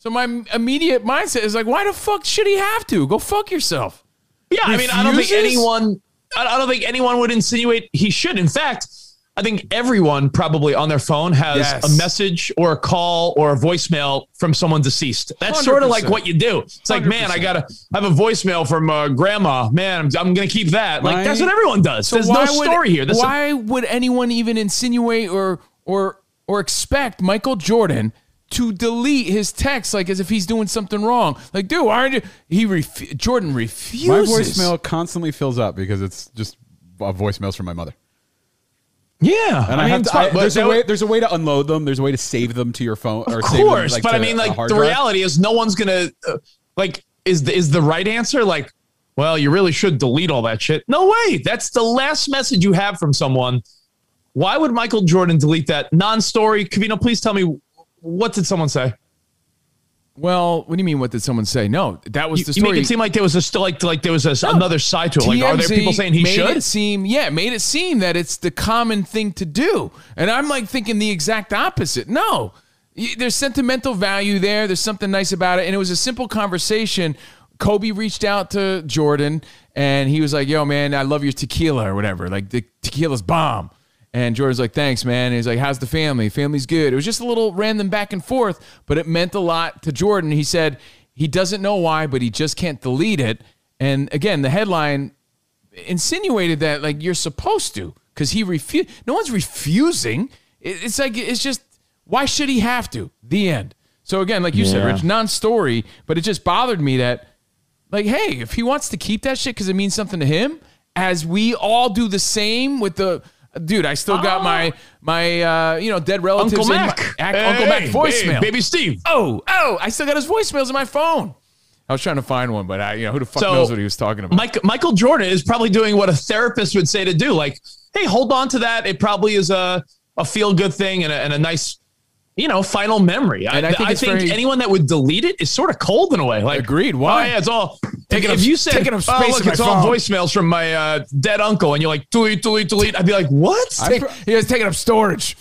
So my immediate mindset is like, why the fuck should he have to? Go fuck yourself. Yeah. I mean, I don't think anyone. I I don't think anyone would insinuate he should. In fact, I think everyone probably on their phone has Yes. a message or a call or a voicemail from someone deceased. That's sort of like what you do. It's like, man, I gotta have a voicemail from uh, grandma. Man, I'm, I'm gonna keep that. Like that's what everyone does. There's no story would, here. This why would anyone even insinuate or or or expect Michael Jordan to delete his text like as if he's doing something wrong? Like, dude, why aren't you? He ref- Jordan refuses. My voicemail constantly fills up because it's just uh, voicemails from my mother. Yeah, and I, I mean, to, I, there's a way. There's a way to unload them. There's a way to save them to your phone. Or Of save them, course, like, but I mean, like the drive. reality is, no one's gonna uh, like. Is the is the right answer like? Well, you really should delete all that shit. No way. That's the last message you have from someone. Why would Michael Jordan delete that non-story? Covino, please tell me what did someone say? Well, what do you mean? What did someone say? No, that was You, the you story. make it seem like there was a still like like there was a, another side to it. Like, are there people saying he made should? It seem, yeah, made it seem that it's the common thing to do, and I'm like thinking the exact opposite. No, there's sentimental value there. There's something nice about it, and it was a simple conversation. Kobe reached out to Jordan, and he was like, "Yo, man, I love your tequila or whatever. Like the tequila's bomb." And Jordan's like, thanks, man. And he's like, how's the family? Family's good. It was just a little random back and forth, but it meant a lot to Jordan. He said he doesn't know why, but he just can't delete it. And again, the headline insinuated that like you're supposed to because he refused. No one's refusing. It's like it's just why should he have to? The end. So again, like you said, Rich, non-story, but it just bothered me that like, hey, if he wants to keep that shit because it means something to him, as we all do the same with the. Dude, I still got my my uh, you know dead relatives Uncle in my- Mac. Ac- Uncle Mac Hey, voicemail. hey, baby Steve. Oh, oh, I still got his voicemails in my phone. I was trying to find one, but I, you know, who the fuck knows what he was talking about? Mike, Michael Jordan is probably doing what a therapist would say to do. Like, hey, hold on to that. It probably is a, a feel good thing and a, and a nice, you know, final memory. And I think it's very- anyone that would delete it is sort of cold in a way. Like, Agreed. Why? Oh, yeah, it's all. Taking if up- you said, taking up oh, space look, it's all phone." voicemails from my uh, dead uncle, and you're like, delete, delete, delete. I'd be like, what? Take- he was taking up storage.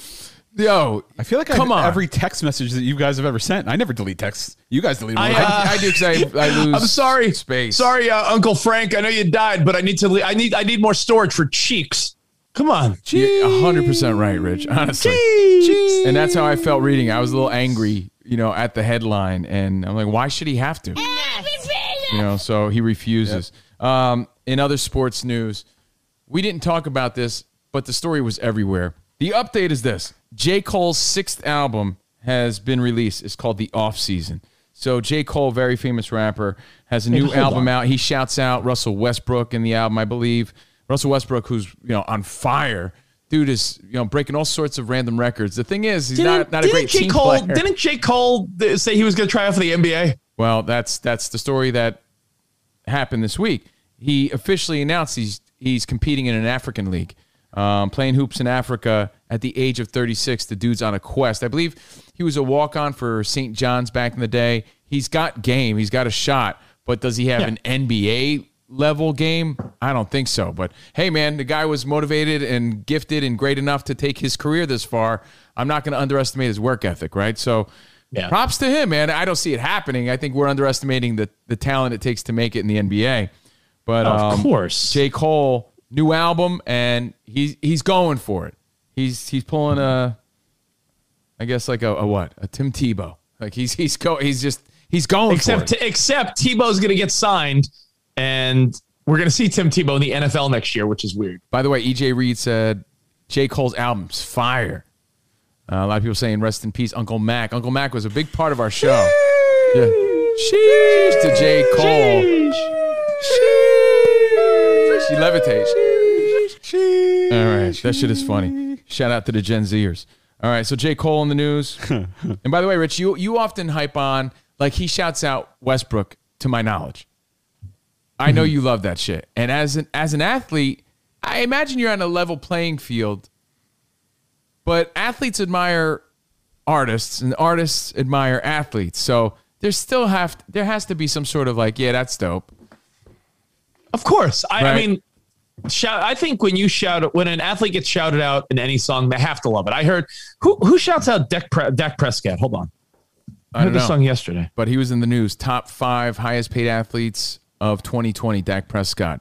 Yo, I feel like come I, on. every text message that you guys have ever sent. I never delete texts. You guys delete them. I, uh, time. I do because I, I lose. I'm sorry, space. Sorry, uh, Uncle Frank. I know you died, but I need to. Le- I need. I need more storage for cheeks. Come on. You're hundred percent right, Rich. Honestly, and that's how I felt reading. I was a little angry, you know, at the headline, and I'm like, why should he have to? You know, so he refuses. Um, in other sports news, we didn't talk about this, but the story was everywhere. The update is this: J. Cole's sixth album has been released. It's called The Off Season. So J. Cole, very famous rapper, has a new hold album on. out. He shouts out Russell Westbrook in the album, I believe. Russell Westbrook, who's you know on fire, dude is you know breaking all sorts of random records. The thing is, he's not not a great J. team Cole, player. Didn't J. Cole say he was going to try out for the NBA? Well, that's that's the story that happened this week. He officially announced he's he's competing in an African league, um, playing hoops in Africa at the age of 36. The dude's on a quest. I believe he was a walk on for St. John's back in the day. He's got game. He's got a shot, but does he have Yeah. an NBA level game? I don't think so. But hey, man, the guy was motivated and gifted and great enough to take his career this far. I'm not going to underestimate his work ethic, right? So. Yeah. Props to him, man. I don't see it happening. I think we're underestimating the the talent it takes to make it in the NBA. But Of um, course. J. Cole, new album, and he's he's going for it. He's he's pulling a, I guess like a, a what? A Tim Tebow. Like he's he's go he's just he's going Except for it. except Tebow's going to get signed, and we're going to see Tim Tebow in the NFL next year, which is weird. By the way, EJ Reed said J. Cole's album's fire. Uh, a lot of people saying rest in peace, Uncle Mac. Uncle Mac was a big part of our show. Yeah. Sheesh to J. Cole. Sheesh. She levitates. Sheesh. All right, that shit is funny. Shout out to the Gen Zers. All right, so J. Cole in the news. and by the way, Rich, you you often hype on like he shouts out Westbrook to my knowledge. I know mm-hmm. you love that shit. And as an as an athlete, I imagine you're on a level playing field. But athletes admire artists and artists admire athletes. So there's still have there has to be some sort of like, yeah, that's dope. Of course. I, I mean, shout. I think when you shout, when an athlete gets shouted out in any song, they have to love it. I heard who who shouts out Dak, Pre- Dak Prescott. Hold on, I, I heard this know. song yesterday. But he was in the news. Top five highest paid athletes of 2020, Dak Prescott.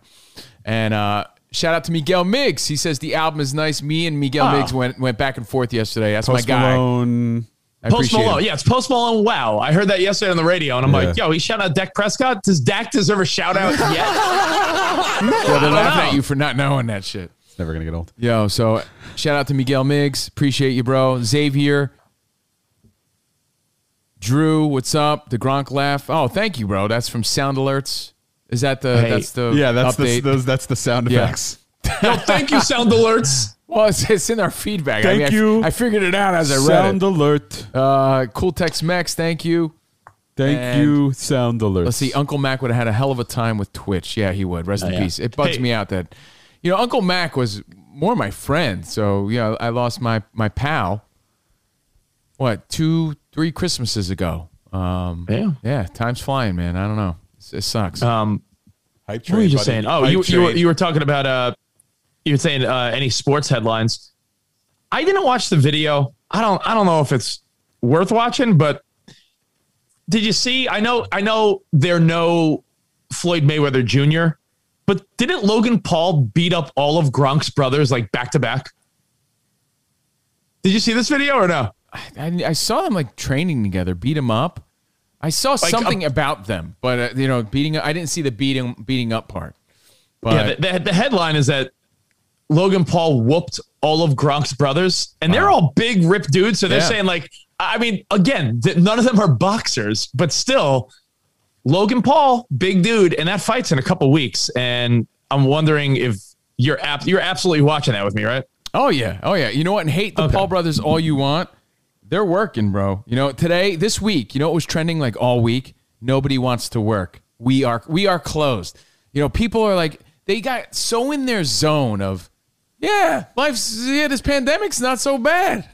And uh, shout out to Miguel Miggs. He says the album is nice. Me and Miguel Oh. Miggs went went back and forth yesterday. That's Post my guy. Malone. I Post appreciate Malone, it. yeah, it's Post Malone. Wow, I heard that yesterday on the radio, and I'm like, yo, he shout out Dak Prescott. Does Dak deserve a shout out yet? Well, they're laughing at you for not knowing that shit. It's never gonna get old. Yo, so shout out to Miguel Miggs. Appreciate you, bro. Xavier. Drew, what's up? The Gronk laugh. Oh, thank you, bro. That's from Sound Alerts. Is that the Hey. that's the Yeah, that's the, those that's the sound Yeah. effects. Yo, thank you, sound alerts. Well, it's, it's in our feedback. I Thank mean, you. I, figured it out as I read Sound it. alert. Uh, cool Tex Mex, thank you. Thank And- you. Sound alert. Let's see. Uncle Mac would have had a hell of a time with Twitch. Yeah, he would. Rest Oh, in yeah. peace. It bugs Hey. me out that, you know, Uncle Mac was more my friend. So yeah, I lost my my pal. What two, three Christmases ago? Um, Yeah. yeah. Time's flying, man. I don't know. It, it sucks. Um, Hype what were you just buddy. saying? Oh, Hype you, you, were, you were talking about uh, you were saying uh, any sports headlines. I didn't watch the video. I don't. I don't know if it's worth watching, but did you see? I know. I know they're no Floyd Mayweather Jr., but didn't Logan Paul beat up all of Gronk's brothers like back to back? Did you see this video or no? I, I saw them like training together, beat him up. I saw Like, something uh, about them, but uh, you know, beating. I didn't see the beating beating up part. But yeah, the, the, the headline is that Logan Paul whooped all of Gronk's brothers, and they're all big, ripped dudes. So they're Yeah. saying, like, I mean, again, th- none of them are boxers, but still, Logan Paul, big dude, and that fight's in a couple weeks. And I'm wondering if you're apt, you're absolutely watching that with me, right? Oh yeah, oh yeah. You know what? And hate the Paul brothers all you want. They're working, bro. You know, today, this week, you know it was trending like all week? Nobody wants to work. We are we are closed. You know, people are like they got so in their zone of, yeah, life's yeah, this pandemic's not so bad.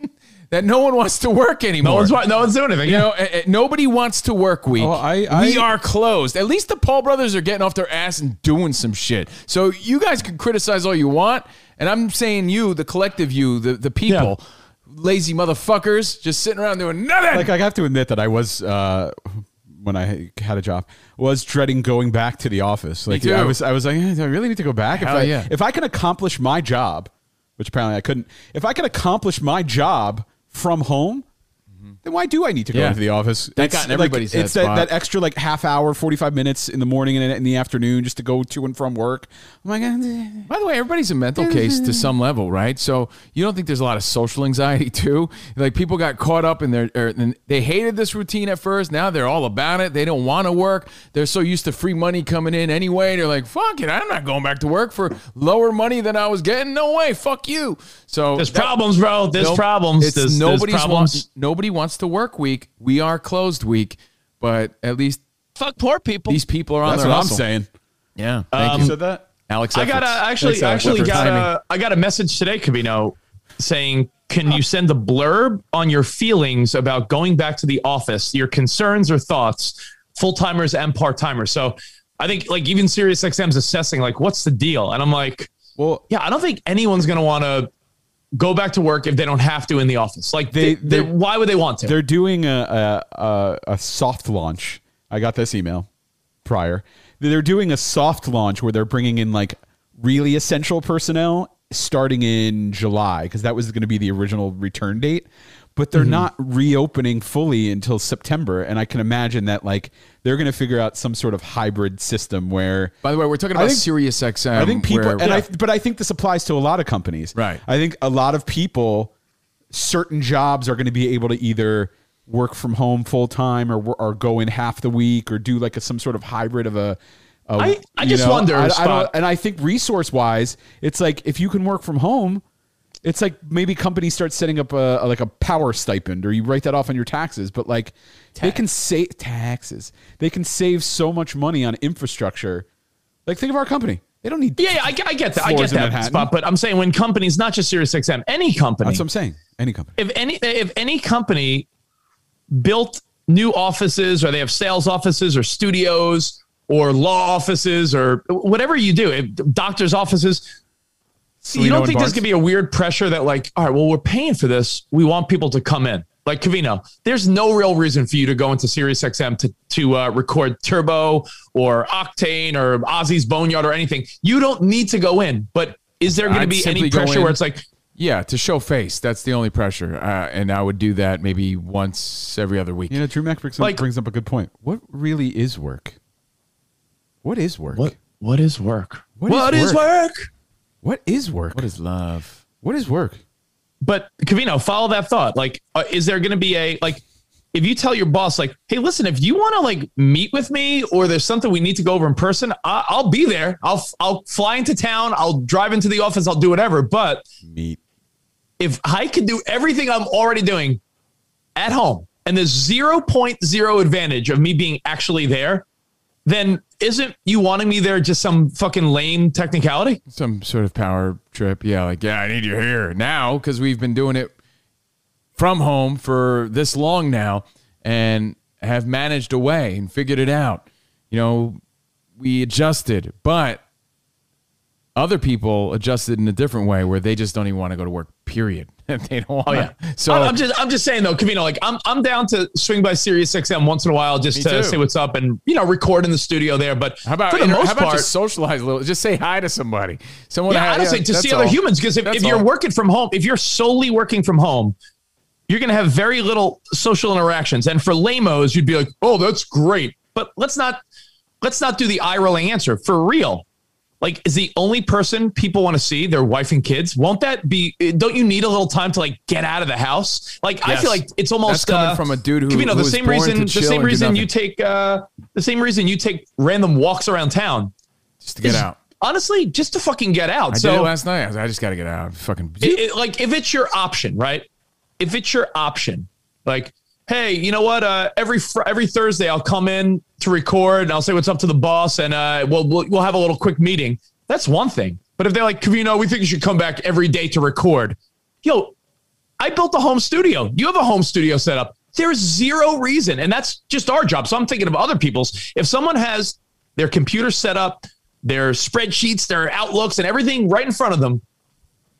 that no one wants to work anymore. No one's no one's doing anything. You know, nobody wants to work week. Oh, I- we are closed. At least the Paul brothers are getting off their ass and doing some shit. So you guys can criticize all you want, and I'm saying you, the collective you, the the people, lazy motherfuckers, just sitting around doing nothing. like I have to admit that I was uh, when I had a job was dreading going back to the office. Like. I was I was like, eh, do I really need to go back? Hell if I, yeah. If I can accomplish my job, which apparently I couldn't, if I can accomplish my job from home. Mm-hmm. Then why do I need to go Yeah. into the office? That It's got in like- everybody's head It's that, spot. that extra like half hour, forty five minutes in the morning and in the afternoon just to go to and from work. I'm like, eh, eh, By the way, everybody's a mental case to some level, right? So you don't think there's a lot of social anxiety too? Like people got caught up in their, er, or, and they hated this routine at first. Now they're all about it. They don't want to work. They're so used to free money coming in anyway. They're like, fuck it, I'm not going back to work for lower money than I was getting. No way, fuck you. So There's problems, bro. There's problems. It's There's- there's nobody's problems. Want, nobody wants to work week. We are closed week, but at least fuck poor people. These people are on That's their what I'm saying. Yeah, thank Um, you. said that? Alex. I got a, actually Alex actually Efforts. got a I got a message today, Covino, saying, "Can you send a blurb on your feelings about going back to the office, your concerns or thoughts, full timers and part timers?" So I think like even SiriusXM's assessing like, what's the deal? And I'm like, well, yeah, I don't think anyone's gonna want to go back to work if they don't have to in the office. Like, they, they, they- why would they want to? They're doing a, a, a, a soft launch. I got this email prior. They're doing a soft launch where they're bringing in like really essential personnel starting in July because that was going to be the original return date. But they're Mhm. not reopening fully until September, and I can imagine that like they're going to figure out some sort of hybrid system where. By the way, we're talking about think- Sirius XM. I think people, where- and I, but I think this applies to a lot of companies. Right. I think a lot of people, certain jobs are going to be able to either work from home full time or or go in half the week or do like a, some sort of hybrid of a. a I- I just wonder, I, I don't, and I think resource wise, it's like if you can work from home. It's like maybe companies start setting up a, a- like a power stipend, or you write that off on your taxes. But like they can save taxes. They can save so much money on infrastructure. Like think of our company. They don't need yeah, yeah, I, get- I get that. I get that spot, but I'm saying when companies, not just SiriusXM, any company, That's what I'm saying. Any company. if any if any company built new offices or they have sales offices or studios or law offices or whatever you do, doctors' offices, you don't and think there's Barnes? gonna be a weird pressure that like, all right, well, we're paying for this. We want people to come in. Like Covino, there's no real reason for you to go into SiriusXM to to uh, record Turbo or Octane or Ozzy's Boneyard or anything. You don't need to go in. But is there going to be any pressure in- where it's like, Yeah, to show face. That's the only pressure, uh, and I would do that maybe once every other week. You know, Drew Mac brings, Like- brings up a good point. What really is work? What is work? What what is work? What is work? What is work? What is love? What is work? But Covino, follow that thought. Like, uh, is there going to be a like? if you tell your boss like, "Hey, listen, if you want to like meet with me or there's something we need to go over in person, I- I'll be there. I'll I'll fly into town. I'll drive into the office. I'll do whatever." But meet. If I can do everything I'm already doing at home, and there's 0.0 advantage of me being actually there, then isn't you wanting me there just some fucking lame technicality? Some sort of power trip. Yeah, like, yeah, I need you here now because we've been doing it from home for this long now and have managed a way and figured it out. You know, we adjusted, but other people adjusted in a different way where they just don't even want to go to work, period. they don't want Oh yeah. So I'm, just I'm just saying though, Covino, like I'm I'm down to swing by Sirius XM once in a while just to too. say what's up and you know record in the studio there. But how about, for the inter- most how about part, just socialize a little? Just say hi to somebody. Someone yeah, honestly, to that's see other humans. Because if, if you're all. working from home, if you're solely working from home, you're going to have very little social interactions. And for lamos, you'd be like, "Oh, that's great," but let's not let's not do the eye rolling answer for real. Like, is the only person people want to see their wife and kids? Won't that be? Don't you need a little time to like get out of the house? Like, I feel like it's almost coming uh, from a dude who- Covino, who the same reason the same reason you take uh, the same reason you take random walks around town just to get out. Honestly, just to fucking get out. I so did it last night. I, was like, I just got to get out. Fucking. it- it- like if it's your option, right? If it's your option, like, hey, you know what? Uh, every fr- every Thursday, I'll come in to record and I'll say what's up to the boss, and uh, we'll, we'll we'll have a little quick meeting. That's one thing. But if they're like, Covino, we think you should come back every day to record. Yo, I built a home studio. You have a home studio set up. There's zero reason, and that's just our job. So I'm thinking of other people's. If someone has their computer set up, their spreadsheets, their outlooks, and everything right in front of them,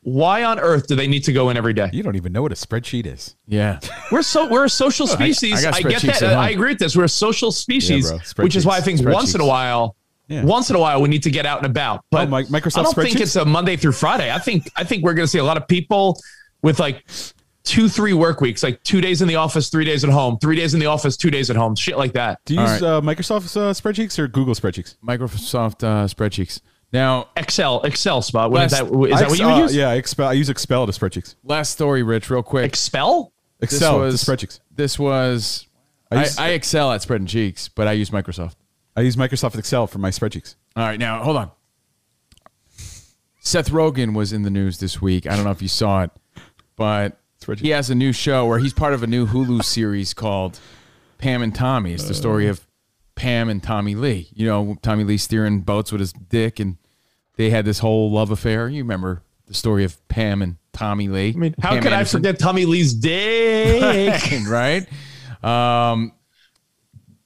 why on earth do they need to go in every day? You don't even know what a spreadsheet is. Yeah. We're so we're a social I- I species. I, get that. I agree with this. We're a social species, bro. which is why I think once in a while, Yeah. once in a while, we need to get out and about. But Oh, Mi- Microsoft I don't think it's a Monday through Friday. I think I think we're going to see a lot of people with like two, three work weeks, like two days in the office, three days at home, three days in the office, two days at home, shit like that. Do you use uh, Microsoft uh, spreadsheets or Google spreadsheets? Microsoft uh, spreadsheets. Now, Excel, Excel spot. What is Last- that? Is that what you I use? Yeah, I. I use Excel to spreadsheets. last story, Rich, real quick. Expel. Excel this was, to spreadsheets. This was. I I, I excel at spreading cheeks, but I use Microsoft. I use Microsoft Excel for my spreadsheets. All right, now hold on. Seth Rogen was in the news this week. I don't know if you saw it, but he has a new show where he's part of a new Hulu series called Pam and Tommy. It's the story of Pam and Tommy Lee. You know, Tommy Lee steering boats with his dick, and they had this whole love affair. You remember the story of Pam and Tommy Lee? I mean, How could I forget Tommy Lee's dick? right? Um,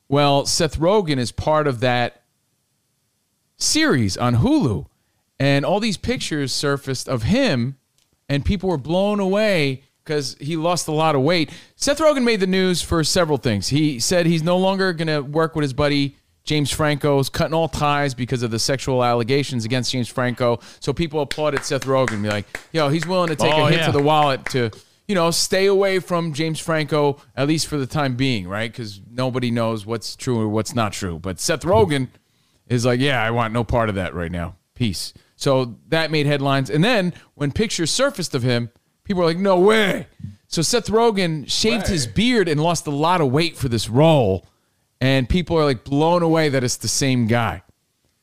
well, Seth Rogen is part of that series on Hulu, and all these pictures surfaced of him, and people were blown away because he lost a lot of weight. Seth Rogen made the news for several things. He said he's no longer going to work with his buddy James Franco's cutting all ties because of the sexual allegations against James Franco. So people applauded Seth Rogen, be like, "Yo, he's willing to take Oh, a hit yeah. to the wallet to." You know, stay away from James Franco at least for the time being, right? Because nobody knows what's true or what's not true. But Seth Rogen is like, yeah, I want no part of that right now. Peace. So that made headlines. And then when pictures surfaced of him, people were like, no way. So Seth Rogen shaved his beard and lost a lot of weight for this role. And people are like blown away that it's the same guy.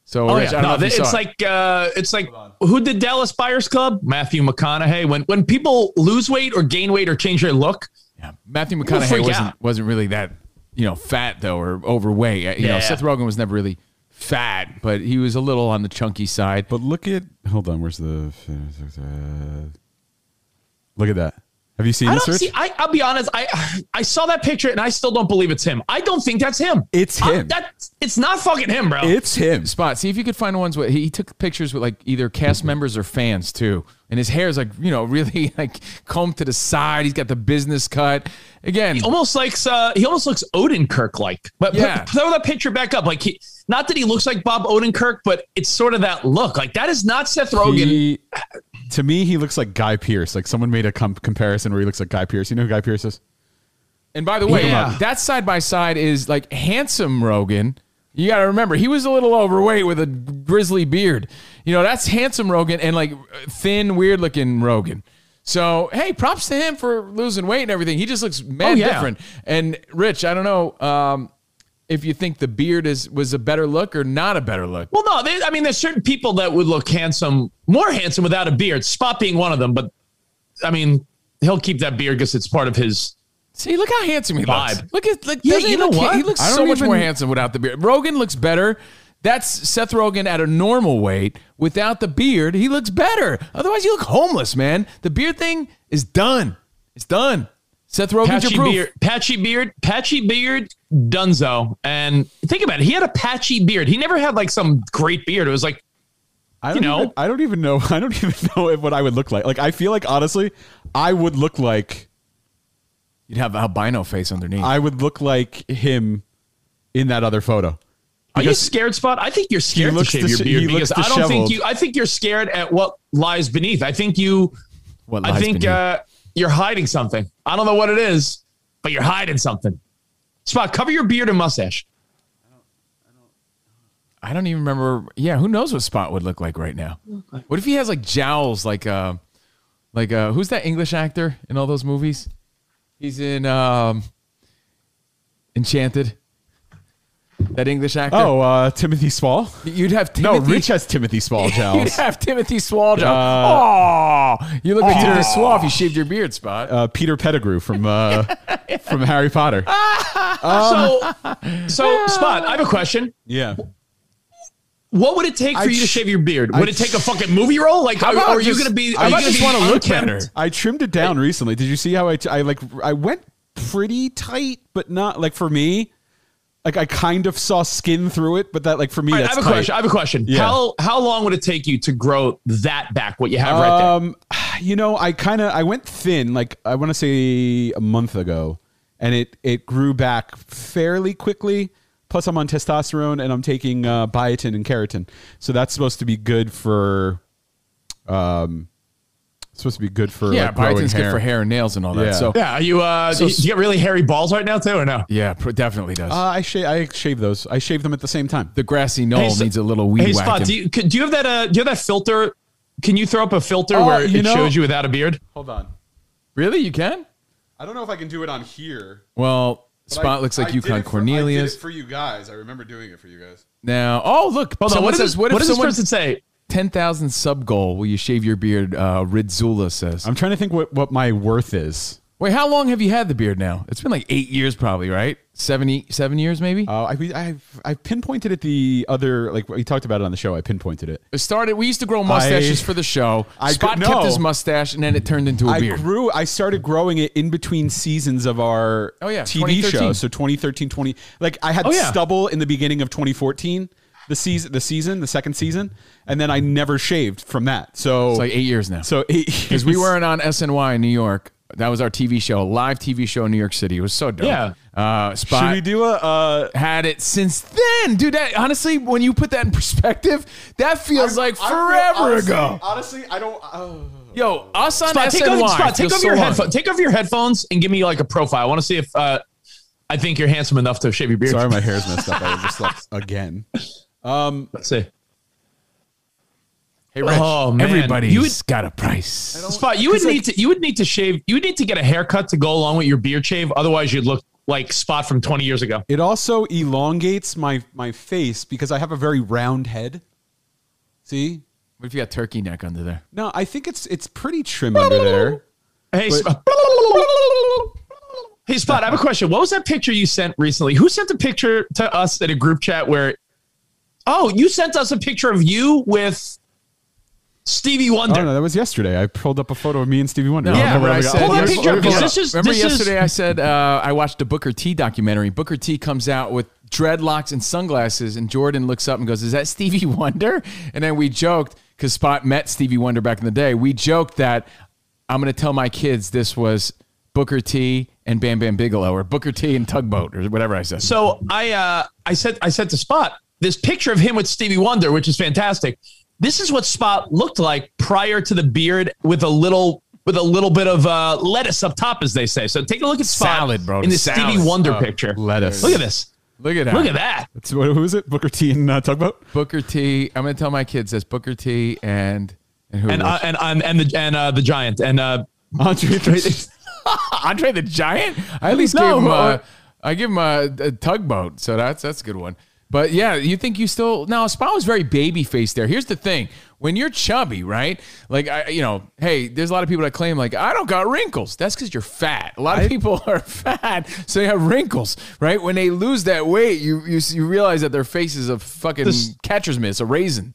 So Oh Rich, yeah, I don't no, know if you it's saw it. like uh, it's like who did Dallas Buyers Club? Matthew McConaughey. When when people lose weight or gain weight or change their look, yeah. Matthew McConaughey wasn't out. wasn't really that you know fat though or overweight. Uh, You know, Yeah. Seth Rogen was never really fat, but he was a little on the chunky side. But look at hold on, where's the look at that? Have you seen I this? don't Rich? see. I, I'll be honest. I I saw that picture and I still don't believe it's him. I don't think that's him. It's I'm- him. that it's not fucking him, bro. It's him. Spot. See if you could find ones where he, he took pictures with like either cast members or fans too, and his hair is like you know really like combed to the side. He's got the business cut. Again, he almost like uh, he almost looks Odenkirk like. But put- throw that picture back up. Like he, not that he looks like Bob Odenkirk, but it's sort of that look. Like that is not Seth Rogen. He, to me, he looks like Guy Pearce. Like someone made a com- comparison where he looks like Guy Pearce. You know who Guy Pearce is? And by the way, Yeah. that side by side is like handsome Rogen. You got to remember, he was a little overweight with a grizzly beard. You know, that's handsome Rogen and like thin, weird looking Rogen. So hey, props to him for losing weight and everything. He just looks mad Oh, yeah. different. And Rich, I don't know um, if you think the beard is was a better look or not a better look. Well, no, they, I mean, there's certain people that would look handsome, more handsome without a beard. Spot being one of them, but I mean, he'll keep that beard because it's part of his. See, look how handsome he Vibe. looks. Look at like Yeah, you know look, what? He looks so don't much more handsome without the beard. Rogen looks better. That's Seth Rogen at a normal weight without the beard. He looks better. Otherwise, you look homeless, man. The beard thing is done. It's done. Seth Rogen's Patchy your proof. beard, patchy beard, patchy beard, Dunzo. And think about it, he had a patchy beard. He never had like some great beard. It was like, I don't know, even, I don't even know. I don't even know what I would look like. Like I feel like honestly, I would look like You'd have a albino face underneath. I would look like him in that other photo. Are you scared, Spot? I think you're scared to shave dis- your beard he looks because I don't think you. I think you're scared at what lies beneath. I think you. What I lies think beneath? uh, you're hiding something. I don't know what it is, but you're hiding something. Spot, cover your beard and mustache. I don't even remember. Yeah, who knows what Spot would look like right now? What if he has like jowls, like uh, like uh, who's that English actor in all those movies? He's in um, Enchanted. That English actor. Oh, uh, Timothy Spall. You'd have Timothy. No. Rich has Timothy Spall You'd jowls. have Timothy Swallow. Uh, oh, you look like Timothy Swallow if you shaved your beard, Spot. uh, Peter Pettigrew from uh, from Harry Potter. so, so Spot, I have a question. Yeah. What would it take for you to sh- shave your beard? Would I'd it take a fucking movie role? Like, How are, about are you just- going to be? how Are you going to just be wanna look unkempt? better? I trimmed it down recently. Did you see how I, t- I like I went pretty tight, but not like for me. Like I kind of saw skin through it, but that like for me right, I have a tight. question. I have a question. Yeah. How how long would it take you to grow that back? What you have right there? Um, you know, I kind of I went thin, like I want to say a month ago, and it it grew back fairly quickly. Plus, I'm on testosterone and I'm taking uh, biotin and keratin, so that's supposed to be good for, um, supposed to be good for yeah, like, growing biotin's good hair. for hair and nails and all that. Yeah. So Yeah, are you? Uh, So- do you get really hairy balls right now too, or no? yeah, pr- definitely does. Uh, I shave I shave those. I shave them at the same time. the grassy knoll Hey, so- needs a little weed Hey, Spot, do you, could- do you have that? Uh, do you have that filter? Can you throw up a filter Uh, where it know- shows you without a beard? Hold on. really, you can? I don't know if I can do it on here. Well, Spot I- looks like I did Yukon it for- I Cornelius. did it for you guys. I remember doing it for you guys. Now, oh look, Hold on. What, does this, "What what if does this someone person say? Ten thousand sub goal? Will you shave your beard?" Uh, Ridzula says. I'm trying to think what, what my worth is. Wait, how long have you had the beard now? It's been like eight years, probably, right? Seven, eight- seven years, maybe. Uh, I I've, I pinpointed it the other like we talked about it on the show. I pinpointed it. It started. We used to grow mustaches I- for the show. I Spot gr- kept his mustache, and then it turned into a I beard. grew. I started growing it in between seasons of our Oh, yeah, TV show. So 2013, 20 like I had Oh, yeah. stubble in the beginning of 2014. The season, the season, the second season, and then I never shaved from that. So it's like eight years now. So because we weren't on SNY in New York. That was our TV show, a live TV show in New York City. It was so dope. Yeah. Uh, Spot Should we do a? Uh, had it since then, dude. That honestly, when you put that in perspective, that feels like forever honestly, ago. Honestly, I don't. Oh. Yo, us on Spot, take off, Spot, take off so your long. headphones. Take off your headphones and give me like a profile. I want to see if uh, I think you're handsome enough to shave your beard. Sorry, my hair's messed up. I just overslept again. Um, Let's see. Hey, Rich, Oh, man. everybody's You would- got a price. Spot, you would need to you would need to shave. You would need to get a haircut to go along with your beard shave. Otherwise, you'd look like Spot from 20 years ago. It also elongates my my face because I have a very round head. See? What if you got turkey neck under there? No, I think it's it's pretty trim under there. Hey, But- Spot. Hey, Spot, I have a question. What was that picture you sent recently? Who sent a picture to us in a group chat where? Oh, you sent us a picture of you with Stevie Wonder. Oh no, that was yesterday. I pulled up a photo of me and Stevie Wonder. No, I remember where I said, Hold on, yes- picture, because this is- remember this is- yesterday I said uh, I watched a Booker T documentary. Booker T comes out with dreadlocks and sunglasses, and Jordan looks up and goes, "Is that Stevie Wonder?" And then we joked because Spot met Stevie Wonder back in the day. We joked that I'm going to tell my kids this was Booker T and Bam Bam Bigelow, or Booker T and Tugboat, or whatever I said. So I uh I said I said to Spot this picture of him with Stevie Wonder, which is fantastic. This is what Spot looked like prior to the beard with a little with a little bit of uh, lettuce up top, as they say. So take a look at Spot Salad, bro. in the Salad. Stevie Wonder Oh, picture. lettuce. Look at this. Look at that. Look at that. It's, what, who is it? Booker T and uh, Tugboat. Booker T. I'm going to tell my kids that's Booker T and and who? And uh, and and and the and uh, the giant and uh, Andre the Andre the Giant. I at least No, gave him. or- A, I give him a, a tugboat, so that's that's a good one. But yeah, you think you still now? Spot was very baby faced there. Here's the thing: when you're chubby, right? Like I, you know, hey, there's a lot of people that claim like I don't got wrinkles. That's because you're fat. A lot of people are fat, so they have wrinkles, right? When they lose that weight, you you, you realize that their face is a fucking This- catcher's miss, a raisin.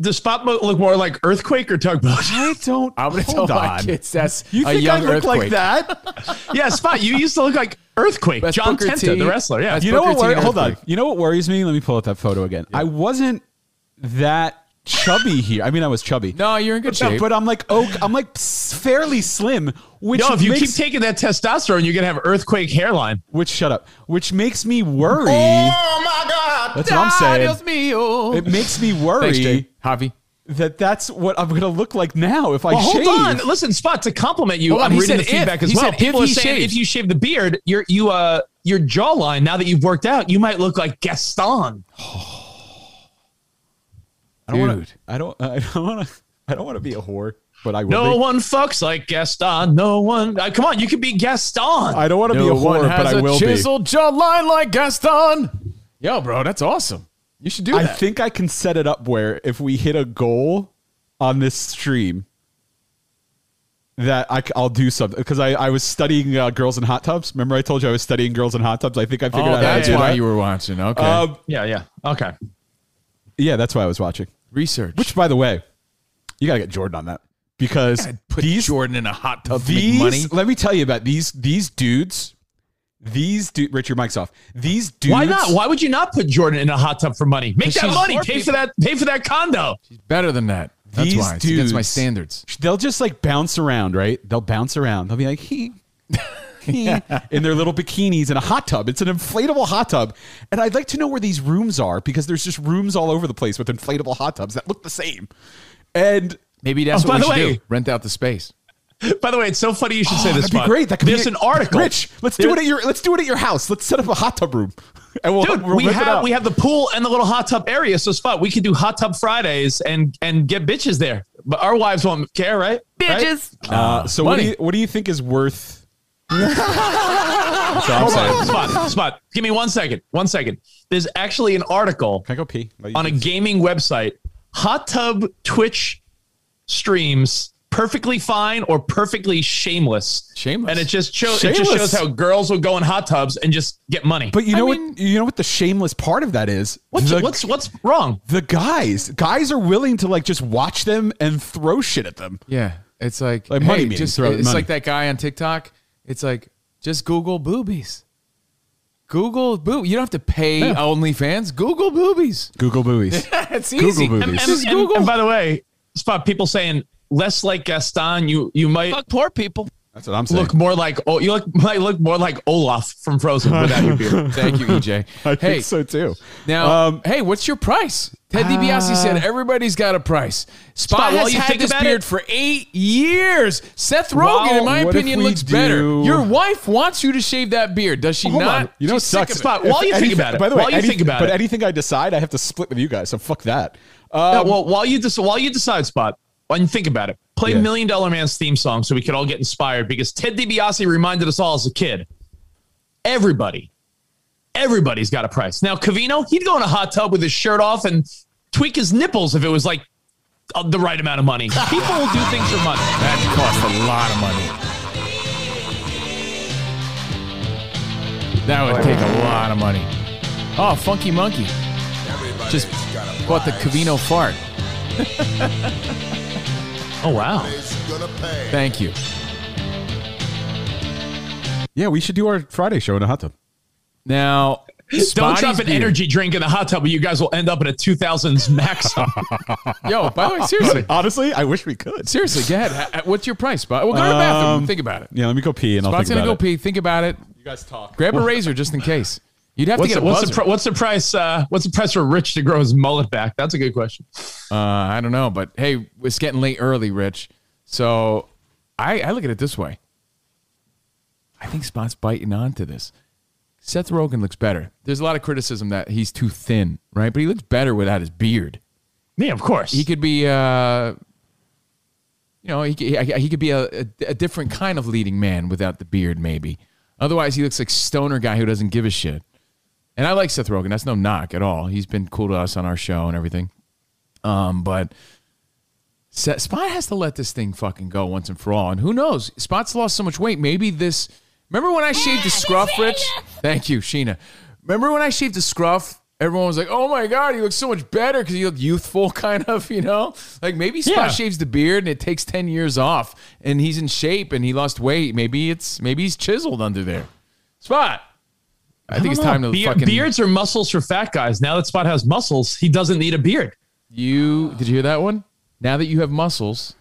Does Spot mo- look more like earthquake or tugboat? I don't. I'm gonna hold tell my on. kids that's You a think young I look earthquake. like that? yeah, Spot. You used to look like earthquake. That's John Booker Tenta, T. the wrestler. Yeah. That's you know Booker what? T hold on. You know what worries me? Let me pull up that photo again. I wasn't that chubby here. I mean, I was chubby. No, you're in good No, shape. but I'm like oh, I'm like fairly slim. Which no, if you makes, keep taking that testosterone, you're gonna have earthquake hairline. which shut up. Which makes me worry. Oh my God! That's what I'm saying. It makes me worry Thanks, Javi. that that's what I'm going to look like now if I Well, shave. hold on. Listen, Spot, to compliment you, Hold I'm he reading the said if. feedback as He well. said if People are he saying shaves. if you shave the beard, your you uh your jawline, now that you've worked out, you might look like Gaston. I don't want Dude. to. I don't. I don't want to. I don't want to be a whore, but I will. No be. one fucks like Gaston. No one. Uh, come on, you could be Gaston. I don't want to be a whore, has but I a will be. chiseled jawline like Gaston. Yo, bro, that's awesome. You should do I that. think I can set it up where if we hit a goal on this stream, that I, will do something because I, I was studying uh, girls in hot tubs. Remember I told you I was studying girls in hot tubs. I think I figured oh, out how to that's do why that. you were watching. Okay. Um, Yeah, yeah. Okay. yeah, that's why I was watching. Research. Which, by the way, you gotta get Jordan on that because Put these Jordan in a hot tub to these make money. let me tell you about these these dudes. These dude, Richard your mic's off. These dudes. Why not? Why would you not put Jordan in a hot tub for money? Make that money. poor Pay for that. Pay for that condo. She's better than that. That's these why. It's dudes, against my standards. They'll just like bounce around, right? They'll bounce around. They'll be like, he. he," in their little bikinis in a hot tub. It's an inflatable hot tub. And I'd like to know where these rooms are because there's just rooms all over the place with inflatable hot tubs that look the same. And Maybe that's Oh, what by we the should way- do. Rent out the space. By the way, it's so funny you should say this. that'd be great. That could There's be an article. Rich, let's do it at your let's do it at your house. Let's set up a hot tub room. And we'll, Dude, we'll we have we have the pool and the little hot tub area. So spot we could do hot tub Fridays and and get bitches there. But our wives won't care, right? Bitches. Uh, so what do you what do you think is worth? Hold on, spot, spot. Give me one second. One second. There's actually an article Can I go pee? on a gaming website. Hot tub Twitch streams perfectly fine or perfectly shameless. Shameless. And it just shows it just shows how girls will go in hot tubs and just get money. But you know mean- what? You know what the shameless part of that is? what's the, what's what's wrong? the guys? Guys are willing to like just watch them and throw shit at them. Yeah. It's like, Like hey, money meeting, just, throw it's money. like that guy on TikTok. It's like, just Google boobies. Google boob. You don't have to pay Yeah. OnlyFans. Google boobies. Google boobies. it's Google boobies. And, Just and- Google. and by the way, spot people saying less like Gaston. You you might Fuck poor people. That's what I'm saying. look more like oh you look might look more like Olaf from Frozen without your beard. Thank you, EJ. I hey, think so too. now, Um, hey, what's your price? Ted DiBiase said everybody's got a price. Spot, Spot, has you had think this beard it- for eight years. Seth Rogen, Wow, in my opinion, we looks better. Your wife wants you to shave that beard, does she Hold not? on. you know, it She's sick sucks. of it. Spot, If while you think about it, By the way, while you any- think about it. but it. anything I decide, I have to split with you guys. So fuck that. Yeah, Um, well, while you des- while you decide, spot, you think about it, play Yeah. Million Dollar Man's theme song so we could all get inspired because Ted DiBiase reminded us all as a kid. Everybody, everybody's got a price. Now, Covino, he'd go in a hot tub with his shirt off and tweak his nipples if it was like uh, the right amount of money. People will do things for money. That costs a lot of money. That would take a lot of money. Oh, Funky Monkey. Just bought the Covino fart. Oh wow! Thank you. yeah, we should do our Friday show in a hot tub. Now, Don't Spotty's drop an beard. energy drink in the hot tub, or you guys will end up in a 2000s max. Yo, by the way, seriously, Honestly, I wish we could. seriously, go ahead. What's your price, Spot? Well, go to the bathroom. Um, Think about it. Yeah, let me go pee and I'll Spot's think gonna about go it. pee. Think about it. You guys talk. Grab a razor just in case. You'd have What's to the, get a what's, the buzzer. what's the price? Uh, what's the price for Rich to grow his mullet back? That's a good question. Uh, I don't know, but hey, it's getting late early, Rich. So I, I look at it this way. I think Spot's biting onto this. Seth Rogen looks better. There's a lot of criticism that he's too thin, right? But he looks better without his beard. Yeah, of course. He could be uh, you know, he, he, he could be a, a, a different kind of leading man without the beard, maybe. Otherwise, he looks like stoner guy who doesn't give a shit. And I like Seth Rogen. That's no knock at all. He's been cool to us on our show and everything. Um, but Seth, Spot has to let this thing fucking go once and for all. And who knows? Spot's lost so much weight. Maybe this. Remember when I shaved the scruff, Rich? Thank you, Sheena. Remember when I shaved the scruff? Everyone was like, "Oh my god, you look so much better because you look youthful, kind of." You know, like maybe Spot Yeah. shaves the beard and it takes ten years off, and he's in shape and he lost weight. Maybe it's maybe he's chiseled under there. Spot. I, think it's know. time to Beard- fucking beards are muscles for fat guys. Now that Spot has muscles, he doesn't need a beard. You did you hear that one? Now that you have muscles,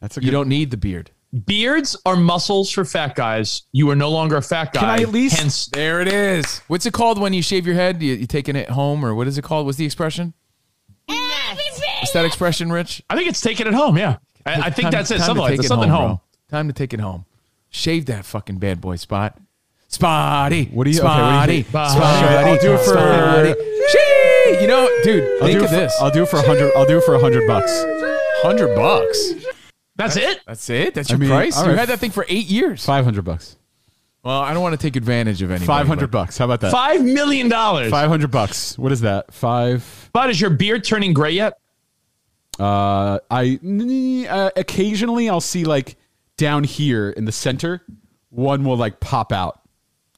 that's you don't need the beard. Beards are muscles for fat guys. You are no longer a fat guy. Can I at least- Hence, There it is. What's it called when you shave your head? You, you taking it home, or what is it called? What's the expression? What's that expression, Rich? I think it's taking it home. Yeah, I, I think Time- that's it. time to Something like take that. it Something home. bro. Time to take it home. Shave that fucking bad boy spot. Spotty. What do you- okay, what do you Spotty? think? Spotty. Okay, I'll do it for- Spotty. Shee! You know, dude, I'll think do of it for, this. I'll do it for a hundred. I'll do it for a hundred bucks. Hundred bucks. That's it. That's it. That's I your mean, price. all You right. had that thing for eight years. Five hundred bucks. Well, I don't want to take advantage of anybody. Five hundred but- bucks. How about that? Five million dollars. Five hundred bucks. What is that? Five. But is your beard turning gray yet? Uh, I n- uh, occasionally I'll see like down here in the center, one will like pop out.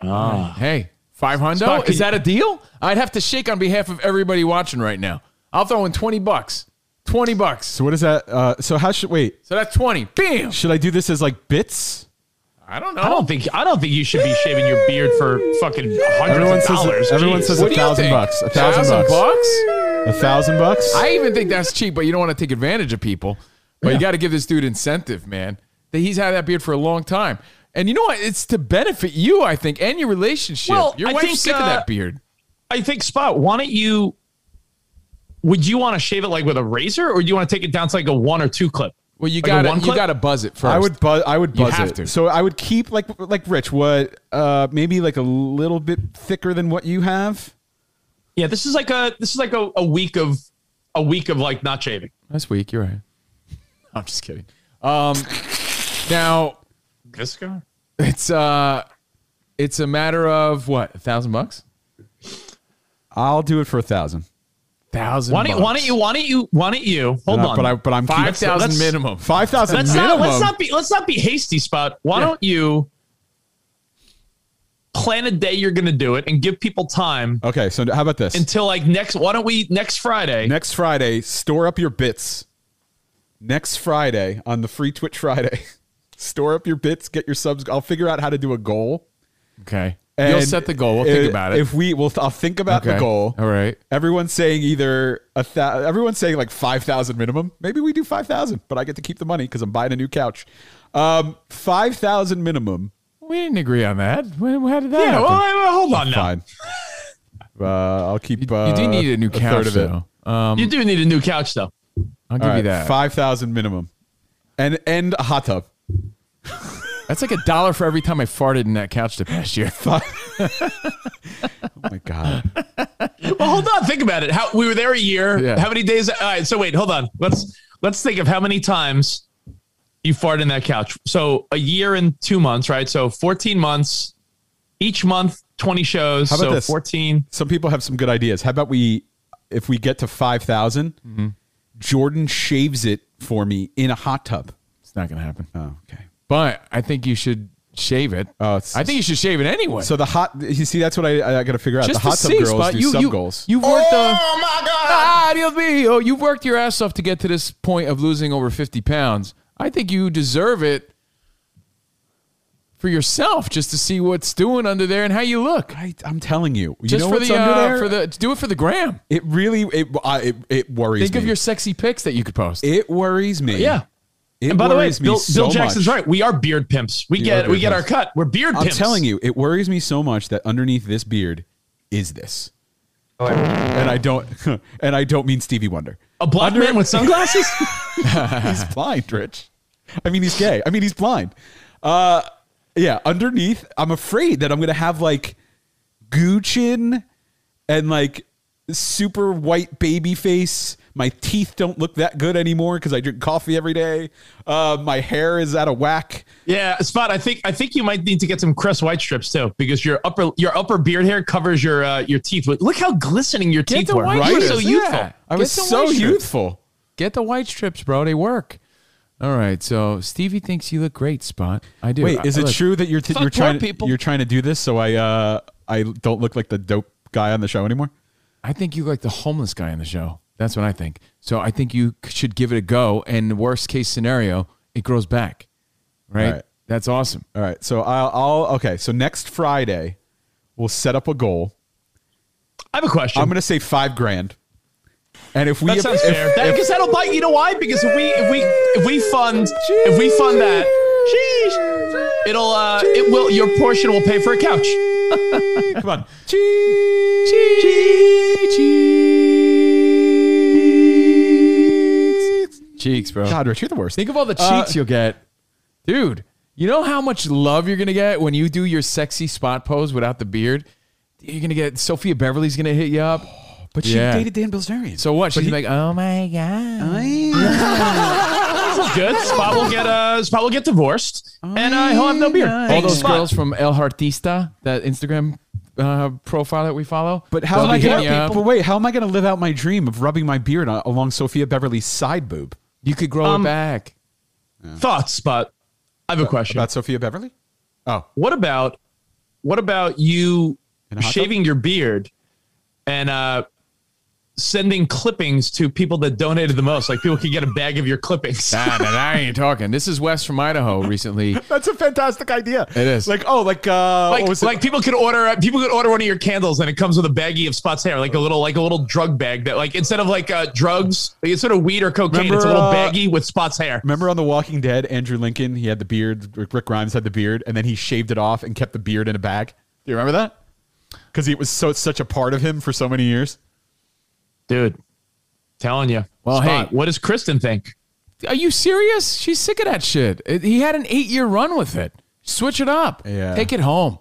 Ah. Hey, five Spot, hundred. Is that a deal? I'd have to shake on behalf of everybody watching right now. I'll throw in twenty bucks. Twenty bucks. So what is that? Uh, so how should wait? So that's twenty. Bam. Should I do this as like bits? I don't know. I don't think I don't think you should be shaving your beard for fucking hundreds Everyone of says dollars. everyone says What a thousand bucks. A thousand, Thousand bucks. bucks? A thousand bucks. I even think that's cheap, but you don't want to take advantage of people. But you got to give this dude incentive, man. That he's had that beard for a long time, and you know what? It's to benefit you, I think, and your relationship. Well, your I wife's think, sick of uh, that beard. I think Spot. Why don't you? Would you want to shave it like with a razor, or do you want to take it down to like a one or two clip? Well, you Like got one to you got to buzz it first. I would buzz. I would You buzz have it. to. So I would keep like like Rich. What? Uh, maybe like a little bit thicker than what you have. Yeah, this is like a this is like a, a week of a week of like not shaving. That's weak. You're right. I'm just kidding. Um, now This guy. it's uh, it's a matter of what a thousand bucks. I'll do it for a thousand. Thousand. Why don't, you, why don't you? Why don't you? Why don't you? Hold on. But I but I'm Five thousand minimum. Five thousand let's minimum. not let's not be let's not be hasty, Spot. Why Yeah. don't you plan a day you're going to do it and give people time Okay, so how about this? until like next? Why don't we next Friday? Next Friday, store up your bits. Next Friday on the free Twitch Friday, store up your bits. Get your subs. I'll figure out how to do a goal. Okay. You'll set the goal. We'll think about it. If we, will I'll think about the goal. All right. Everyone's saying either a thou- everyone's saying like five thousand minimum. Maybe we do five thousand, but I get to keep the money because I'm buying a new couch. Um, five thousand minimum. We didn't agree on that. How did that yeah. happen? Well, well, hold on now. Fine. Uh, I'll keep. Uh, you do need a new third couch, of though. Um, You do need a new couch though. I'll give All you that. Five thousand minimum, and and a hot tub. That's like a dollar for every time I farted in that couch the past year. oh my god. Well, hold on. Think about it. How we were there a year. Yeah. How many days? All right. So wait. Hold on. Let's let's think of how many times you farted in that couch. So a year and two months, right? So fourteen months. Each month, twenty shows. How about so this? fourteen. Some people have some good ideas. How about we, if we get to five Mm-hmm. Jordan shaves it for me in a hot tub. It's not gonna happen. Oh, okay. But I think you should shave it. Oh, it's, I think you should shave it anyway. so. The hot. You see, that's what I, I got to figure out. Just the hot to tub see, girls Spot. do you, sub you, goals. You've worked the. Oh my God! Ah, Dios mío. You've worked your ass off to get to this point of losing over 50 pounds. I think you deserve it for yourself just to see what's doing under there and how you look. I, I'm telling you. You Just know for what's the, under uh, there? for the do it for the gram. it really it I it, it worries Think me. of your sexy pics that you could post. it worries me. Yeah. It and by the way, Bill, so Bill Jackson's much. right. We are beard pimps. We We get we beard get our cut. We're beard pimps. I'm pimps. telling you, it worries me so much that underneath this beard is this. and I don't and I don't mean Stevie Wonder. a black man with sunglasses. he's blind, Rich. I mean, he's gay. I mean, he's blind. Uh, yeah. Underneath, I'm afraid that I'm gonna have like Guchin and like super white baby face My teeth don't look that good anymore because I drink coffee every day. Uh, my hair is out of whack. Yeah, Spot. I think I think you might need to get some Crest White strips too, because your upper your upper beard hair covers your uh, your teeth. Look how glistening your Get teeth were. white Right? strips, So yeah. youthful. I was so strips. youthful. Get the white strips, bro. They work. All right. So Stevie thinks you look great, Spot. I do. Wait, is I- it look, true that you're t- you're trying poor people. you're trying to do this so I uh I don't look like the dope guy on the show anymore? I think you look like the homeless guy on the show. That's what I think. So I think you should give it a go. And worst case scenario, it grows back. Right. All right. That's awesome. All right. So I'll, I'll okay. So next Friday, we'll set up a goal. I have a question. I'm going to say five grand. And if we That if- sounds if- fair. That, if- because that'll bite. You know why? Because if we if we if we fund if we fund that, sheesh, it'll uh it will your portion will pay for a couch. come on. Cheeks, bro. God, Rich, you're the worst. Think of all the cheeks Uh, you'll get. Dude, you know how much love you're going to get when you do your sexy spot pose without the beard? You're going to get Sofia Bevarly's going to hit you up. But she Yeah. dated Dan Bilzerian. So what? She's he- like, oh my God. Good. Spot will get uh Spot will get divorced, and uh, he'll have no beard. All Thanks, those Spot. girls from El Artista, that Instagram uh, profile that we follow. But how they'll am I be going hitting you up. to? But wait, how am I going to live out my dream of rubbing my beard on, along Sofia Bevarly's side boob? You could grow Um, it back. Thoughts, but I have a question. About Sofia Bevarly? Oh, What about what about you In a hot shaving your beard and uh sending clippings to people that donated the most? Like people could get a bag of your clippings. Nah, nah, nah, I ain't talking. This is Wes from Idaho recently. that's a fantastic idea. It is. Like, oh, like, uh, Like, what was like people could order uh, people could order one of your candles and it comes with a baggie of Spot's hair, like a little like a little drug bag that like instead of like uh, drugs, like instead of weed or cocaine, Remember, it's a little uh, baggie with Spot's hair. Remember on The Walking Dead, Andrew Lincoln, he had the beard. Rick Rick Grimes had the beard, and then he shaved it off and kept the beard in a bag. Do you remember that? Because it was so such a part of him for so many years. Dude, telling you. Well, Spot, hey. what does Kristen think? Are you serious? She's sick of that shit. He had an eight year run with it. Switch it up. Yeah. Take it home.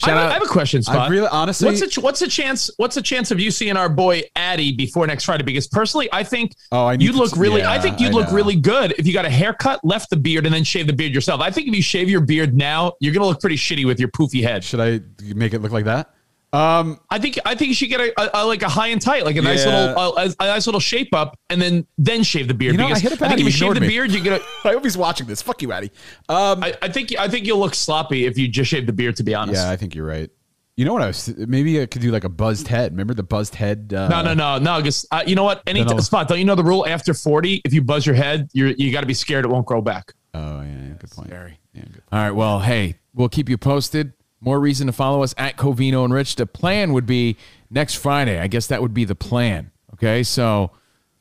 I Shout have, out. I have a question, Spot. I really- honestly- what's the what's the chance? What's the chance of you seeing our boy Addy before next Friday? Because personally, I think Oh, I need you'd look s- really. yeah, I think you'd I look know. really good if you got a haircut, left the beard, and then shave the beard yourself. I think if you shave your beard now, you're gonna look pretty shitty with your poofy head. Should I make it look like that? Um, I think I think you should get a, a, a- like a high and tight, like a nice Yeah. little a, a nice little shape up, and then then shave the beard. You know, I hit up I think if you shave ignored the me. beard, you get. A, I hope he's watching this. Fuck you, Addy. Um, I, I think I think you'll look sloppy if you just shave the beard. To be honest. yeah, I think you're right. You know what I was? Maybe I could do like a buzzed head. Remember the buzzed head? Uh, No, no, no, no. Because uh, you know what? Any Then I'll- spot. Don't you know the rule? After forty, if you buzz your head, you're you got to be scared it won't grow back. Oh yeah, yeah, good point. Scary. Yeah, good. All right. Well, hey, we'll keep you posted. More reason to follow us at Covino and Rich. The plan would be next Friday. I guess that would be the plan. Okay. So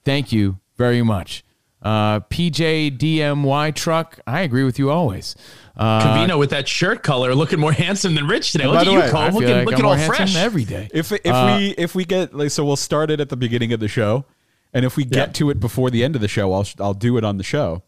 thank you very much. Uh, PJ DMY truck. I agree with you always. Uh, Covino with that shirt color, looking more handsome than Rich today. Look at the you, way, Cole. Looking, like looking all more handsome fresh. every day. If if Uh, we if we get like so, we'll start it at the beginning of the show, and if we get Yeah. to it before the end of the show, I'll I'll do it on the show.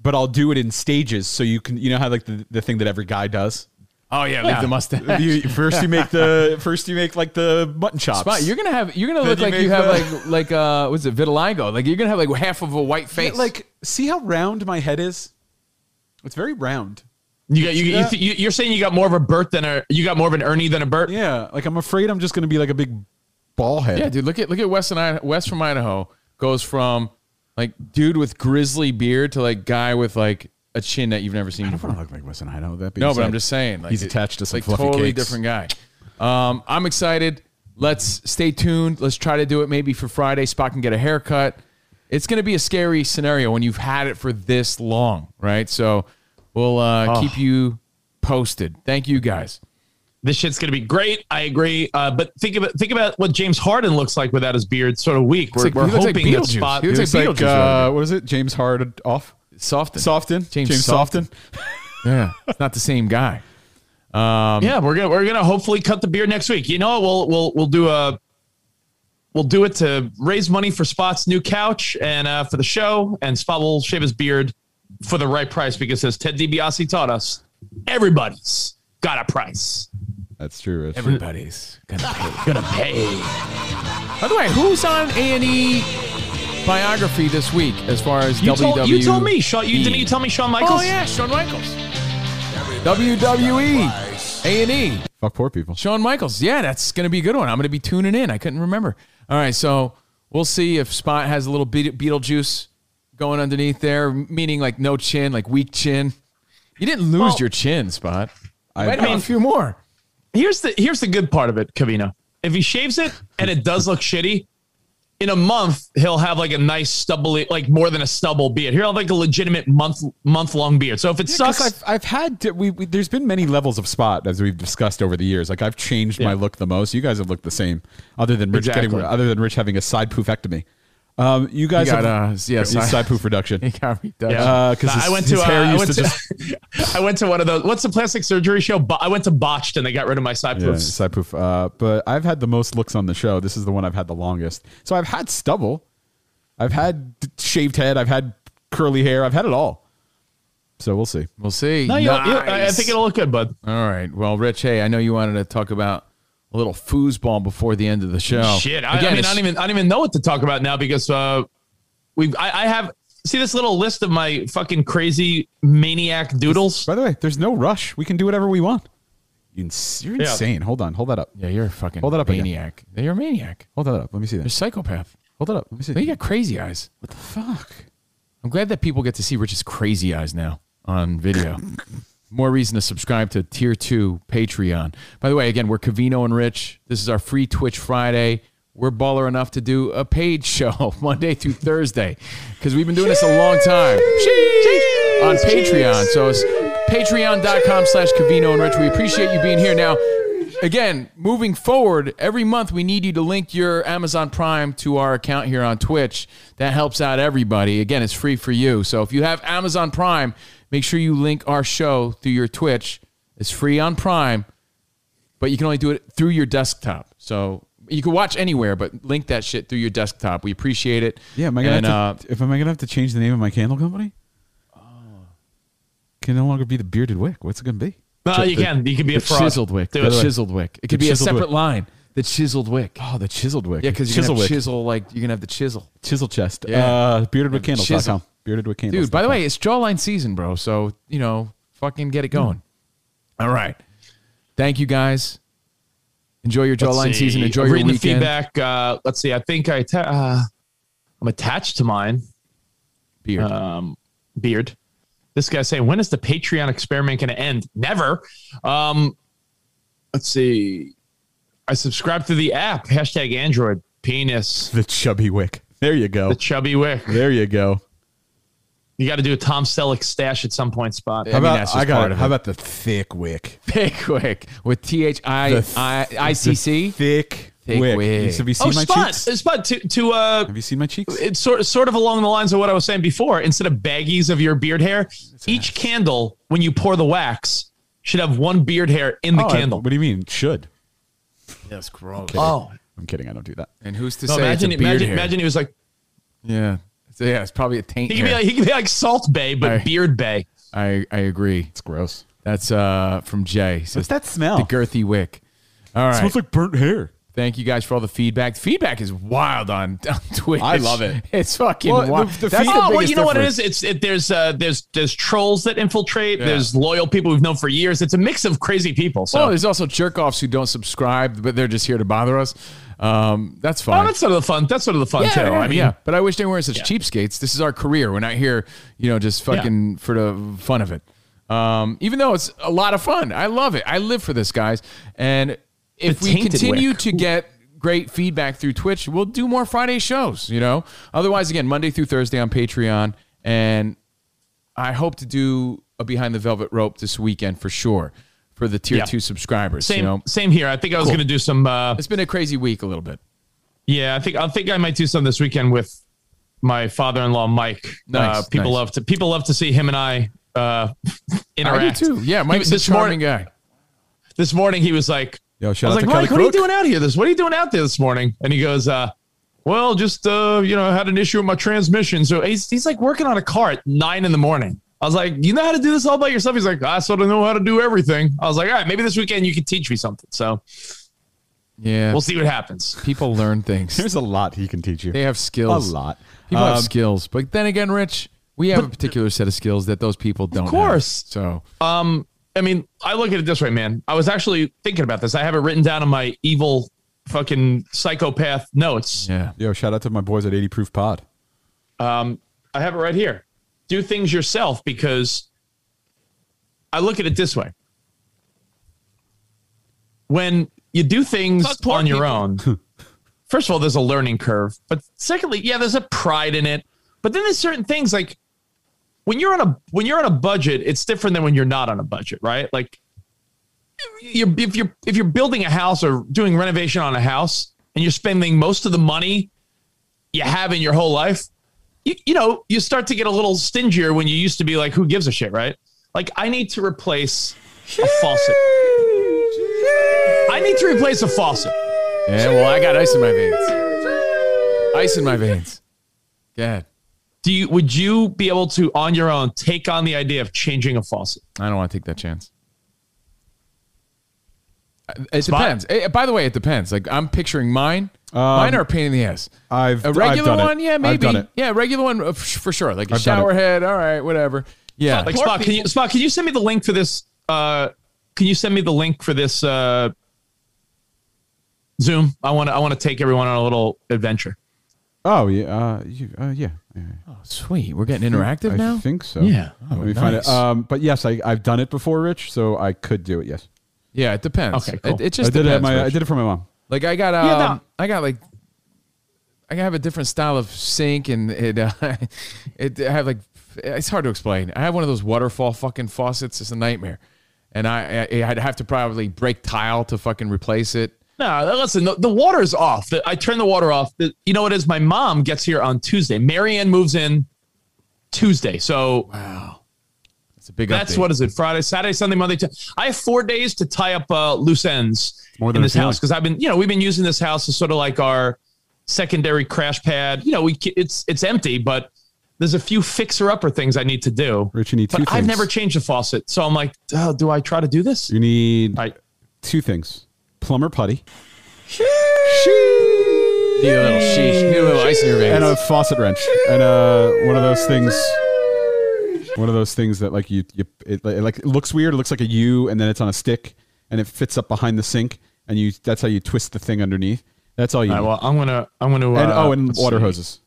But I'll do it in stages, so you can you know how like the, the thing that every guy does. Oh yeah, Yeah. leave the mustache. You, first you make the first you make like the mutton chops. Spot, you're gonna have you're gonna Then look you like make you have the- like like uh what's it vitiligo like you're gonna have like half of a white Yeah, face like see how round my head is. It's very round. You got you, you, Yeah. th- you you're saying you got more of a Bert than a you got more of an Ernie than a Bert. Yeah, like I'm afraid I'm just gonna be like a big ball head. Yeah, dude, look at look at West and I, West from Idaho goes from like dude with grizzly beard to like guy with like a chin that you've never seen I don't before. want to look like Weston Idaho. That being No, but said, I'm just saying, like he's it- attached to it's some like fluffy totally cakes. different guy. Um, I'm excited. Let's stay tuned. Let's try to do it maybe for Friday. Spot can get a haircut. It's going to be a scary scenario when you've had it for this long, right? So we'll uh, Oh. keep you posted. Thank you guys. This shit's gonna be great. I agree. Uh, but think about think about what James Harden looks like without his beard. Sort of weak. We're, like- we're he looks like hoping that spot. He He looks looks like like, uh, what is it? James Hard off. Soften. Soften. James James, Soften. Soften. Yeah, it's not the same guy. Um, yeah, we're gonna we're gonna hopefully cut the beard next week. You know, we'll we'll we'll do a we'll do it to raise money for Spot's new couch and uh, for the show. And Spot will shave his beard for the right price because as Ted DiBiase taught us, everybody's got a price. That's true. Rich. Everybody's gonna pay. Gonna pay. By the way, who's on A and E biography this week as far as You WWE. told, you told me, Shawn. You didn't you tell me Shawn Michaels? Oh yeah, Shawn Michaels. WWE, A and E. Fuck poor people. Shawn Michaels. Yeah, that's going to be a good one. I'm going to be tuning in. I couldn't remember. All right, so we'll see if Spot has a little Beet- Beetlejuice going underneath there, meaning like no chin, like weak chin. You didn't lose Well- your chin, Spot. You I have mean- a few more. Here's the here's the good part of it, Covino. If he shaves it and it does look shitty, in a month he'll have like a nice stubble, like more than a stubble beard. He'll have like a legitimate month month long beard. So if it Yeah, sucks, I've, I've had to, we, we there's been many levels of spot as we've discussed over the years. Like I've changed my look the most. You guys have looked the same, other than Rich Exactly. getting other than Rich having a side poofectomy. Um, you guys got, have uh, yeah, side, side- poof reduction. He got reduction. Yeah. because Nah, his, I went to. uh, I went to to. just I went to one of those. What's the plastic surgery show? Bo- I went to botched and they got rid of my side yeah, poofs. side poof. Uh, but I've had the most looks on the show. This is the one I've had the longest. So I've had stubble, I've had shaved head, I've had curly hair, I've had it all. So we'll see. We'll see. No, you'll, you'll, I I think it'll look good, bud. All right. Well, Rich, hey, I know you wanted to talk about a little foosball before the end of the show. Shit, I, Again, I mean, I don't even, I don't even know what to talk about now because uh, we, I, I have see this little list of my fucking crazy maniac doodles. By the way, there's no rush. We can do whatever we want. You ins- You're Yeah. insane. Hold on. Hold that up. Yeah, you're a fucking Hold that up again. maniac. You're a maniac. Hold that up. Let me see that. You're a psychopath. Hold that up. Let me see. You got crazy eyes. What the fuck? I'm glad that people get to see Rich's crazy eyes now on video. More reason to subscribe to Tier 2 Patreon. By the way, again, we're Covino and Rich. This is our free Twitch Friday. We're baller enough to do a paid show Monday through Thursday because we've been doing this a long time. On Patreon. So it's patreon.com slash Covino and Rich. We appreciate you being here. Now, again, moving forward, every month we need you to link your Amazon Prime to our account here on Twitch. That helps out everybody. Again, it's free for you. So if you have Amazon Prime, make sure you link our show through your Twitch. It's free on Prime, but you can only do it through your desktop. So you can watch anywhere, but link that shit through your desktop. We appreciate it. Yeah, am I gonna And, have to, if am I gonna have to change the name of my candle company? Can no longer be the bearded wick. What's it gonna be? No, you can. You can be a the fraud. chiseled wick. Do The it. chiseled wick. It could The be a separate wick. line. The chiseled wick. Oh, the chiseled wick. Yeah, because you chisel can have wick. chisel like you can have the chisel. Chisel chest. Yeah. Uh, beardedwickcandles.com. Chisel. Beardedwickcandles. Dude, by the way, it's jawline season, bro. So, you know, fucking get it going. All right. Thank you guys. Enjoy your Let's jawline see. season. Enjoy I'm your reading weekend. the feedback. Uh, let's see. I think I ta- uh, I'm attached to mine. Beard. Um, beard. This guy's saying, when is the Patreon experiment going to end? Never. Um, let's see. I subscribe to the app. Hashtag Android. Penis. the chubby wick. There you go. The chubby wick. There you go. You got to do a Tom Selleck stash at some point spot. I How mean, about that's I got part it. of How it. about the thick wick? Thick wick with T H I The I I C C. Thick, Thick wick. wick. Have you seen Oh, my Spot. cheeks? Spot to to uh, Have you seen my cheeks? it's sort sort of along the lines of what I was saying before. Instead of baggies of your beard hair, each candle when you pour the wax should have one beard hair in the Oh, I- candle. what do you mean? Should? That's gross. Oh, I'm kidding. I don't do that. And who's to no, say imagine it's a beard imagine, hair? imagine he was like Yeah. So, yeah, it's probably a taint. he could be hair. like he could be like Salt Bae, but Right. Beard Bae. I I agree. It's gross. That's uh from Jay. He says, What's that smell? The girthy wick. All right. smells like burnt hair. Thank you guys for all the feedback. Feedback is wild on, on Twitch. I love it. It's fucking Well, wild. the That's feed- the Oh, well, biggest you know what it difference. is? It's it, there's uh, there's there's trolls that infiltrate. Yeah. There's loyal people we've known for years. It's a mix of crazy people. So Well, there's also jerk offs who don't subscribe, but they're just here to bother us. Um, that's fine. oh, that's sort of the fun. That's sort of the fun yeah, too. yeah, I mean, yeah. But I wish they weren't such cheapskates. This is our career. We're not here, you know, just fucking for the fun of it. Um, even though it's a lot of fun, I love it. I live for this, guys. And if The we continue wick. to get great feedback through Twitch, we'll do more Friday shows. You know, otherwise, again, Monday through Thursday on Patreon, and I hope to do a behind the velvet rope this weekend for sure for the tier Yeah. two subscribers. same you know, same here. I think I was Cool. going to do some. Uh, it's been a crazy week a little bit. Yeah, I think I think I might do some this weekend with my father-in-law Mike. Nice, uh, people nice. love to people love to see him and I uh, interact. I too. Yeah, Mike's a this charming morning, guy. This morning he was like, Yo, I was like, Mike, what are you doing out here? This what are you doing out there this morning? And he goes, uh, well, just uh, you know, had an issue with my transmission. So he's he's like working on a car at nine in the morning. I was like, you know how to do this all by yourself? He's like, I sort of know how to do everything. I was like, all right, maybe this weekend you can teach me something. So Yeah. We'll see what happens. People learn things. There's a lot he can teach you. They have skills. A lot. People have Um, skills. But then again, Rich, we have a particular set of skills that those people don't. Of course. So Um, I mean, I look at it this way, man. I was actually thinking about this. I have it written down in my evil fucking psychopath notes. Yeah. Yo, shout out to my boys at 80 Proof Pod. Um, I have it right here. Do things yourself because I look at it this way. When you do things on your people. own, first of all, there's a learning curve. But secondly, yeah, there's a pride in it. But then there's certain things like when you're on a when you're on a budget, it's different than when you're not on a budget, right? Like you're, if you're if you're building a house or doing renovation on a house and you're spending most of the money you have in your whole life, you, you know, you start to get a little stingier when you used to be like, who gives a shit, right? Like, I need to replace a faucet. I need to replace a faucet. yeah, well, I got ice in my veins. Ice in my veins. Ahead. Do you would you be able to on your own take on the idea of changing a faucet? I don't want to take that chance. It Spot? depends. Eh, by the way, it depends. Like I'm picturing mine. Mine are a pain in the ass. Um, I've a I've regular done it. one, yeah, I've maybe. done it. Yeah, regular one uh, f- for sure. Like a I've done shower head. All right, whatever. Yeah. Like Spot, can you Spot, can you send me the link for this? Uh, can you send me the link for this uh, Zoom? I want to I want to take everyone on a little adventure. Oh yeah, uh, you, uh, yeah. Oh, sweet. We're getting interactive now? I now. think so. Yeah. Oh, Let me find it. nice. Um, but yes, I, I've done it before, Rich. So I could do it. Yes. Yeah, it depends. Okay, cool. It, it just I did depends. it. At my, I Rich. did it for my mom. Like I got um, Yeah, no. I got like I have a different style of sink and it uh, it I have like it's hard to explain. I have one of those waterfall fucking faucets. It's a nightmare, and I, I I'd have to probably break tile to fucking replace it. No, listen, the, the water's off. I turn the water off. You know what it is? My mom gets here on Tuesday. Marianne moves in Tuesday. So It's a big. that's update. what is it? Friday, Saturday, Sunday, Monday. Tu- I have four days to tie up uh, loose ends More in this house because I've been, you know, we've been using this house as sort of like our secondary crash pad. You know, we it's it's empty, but there's a few fixer upper things I need to do. Rich, you need But two I've things. never changed a faucet, so I'm like, oh, do I try to do this? You need I two things: plumber putty Need a little sheesh. Need a little ice in your veins. and a faucet wrench, and uh, one of those things. One of those things that like you, you it, it like it looks weird. It looks like a U, and then it's on a stick, and it fits up behind the sink, and you. That's how you twist the thing underneath. That's all you. All right, need. well, I'm gonna I'm gonna uh, oh, and water see. hoses.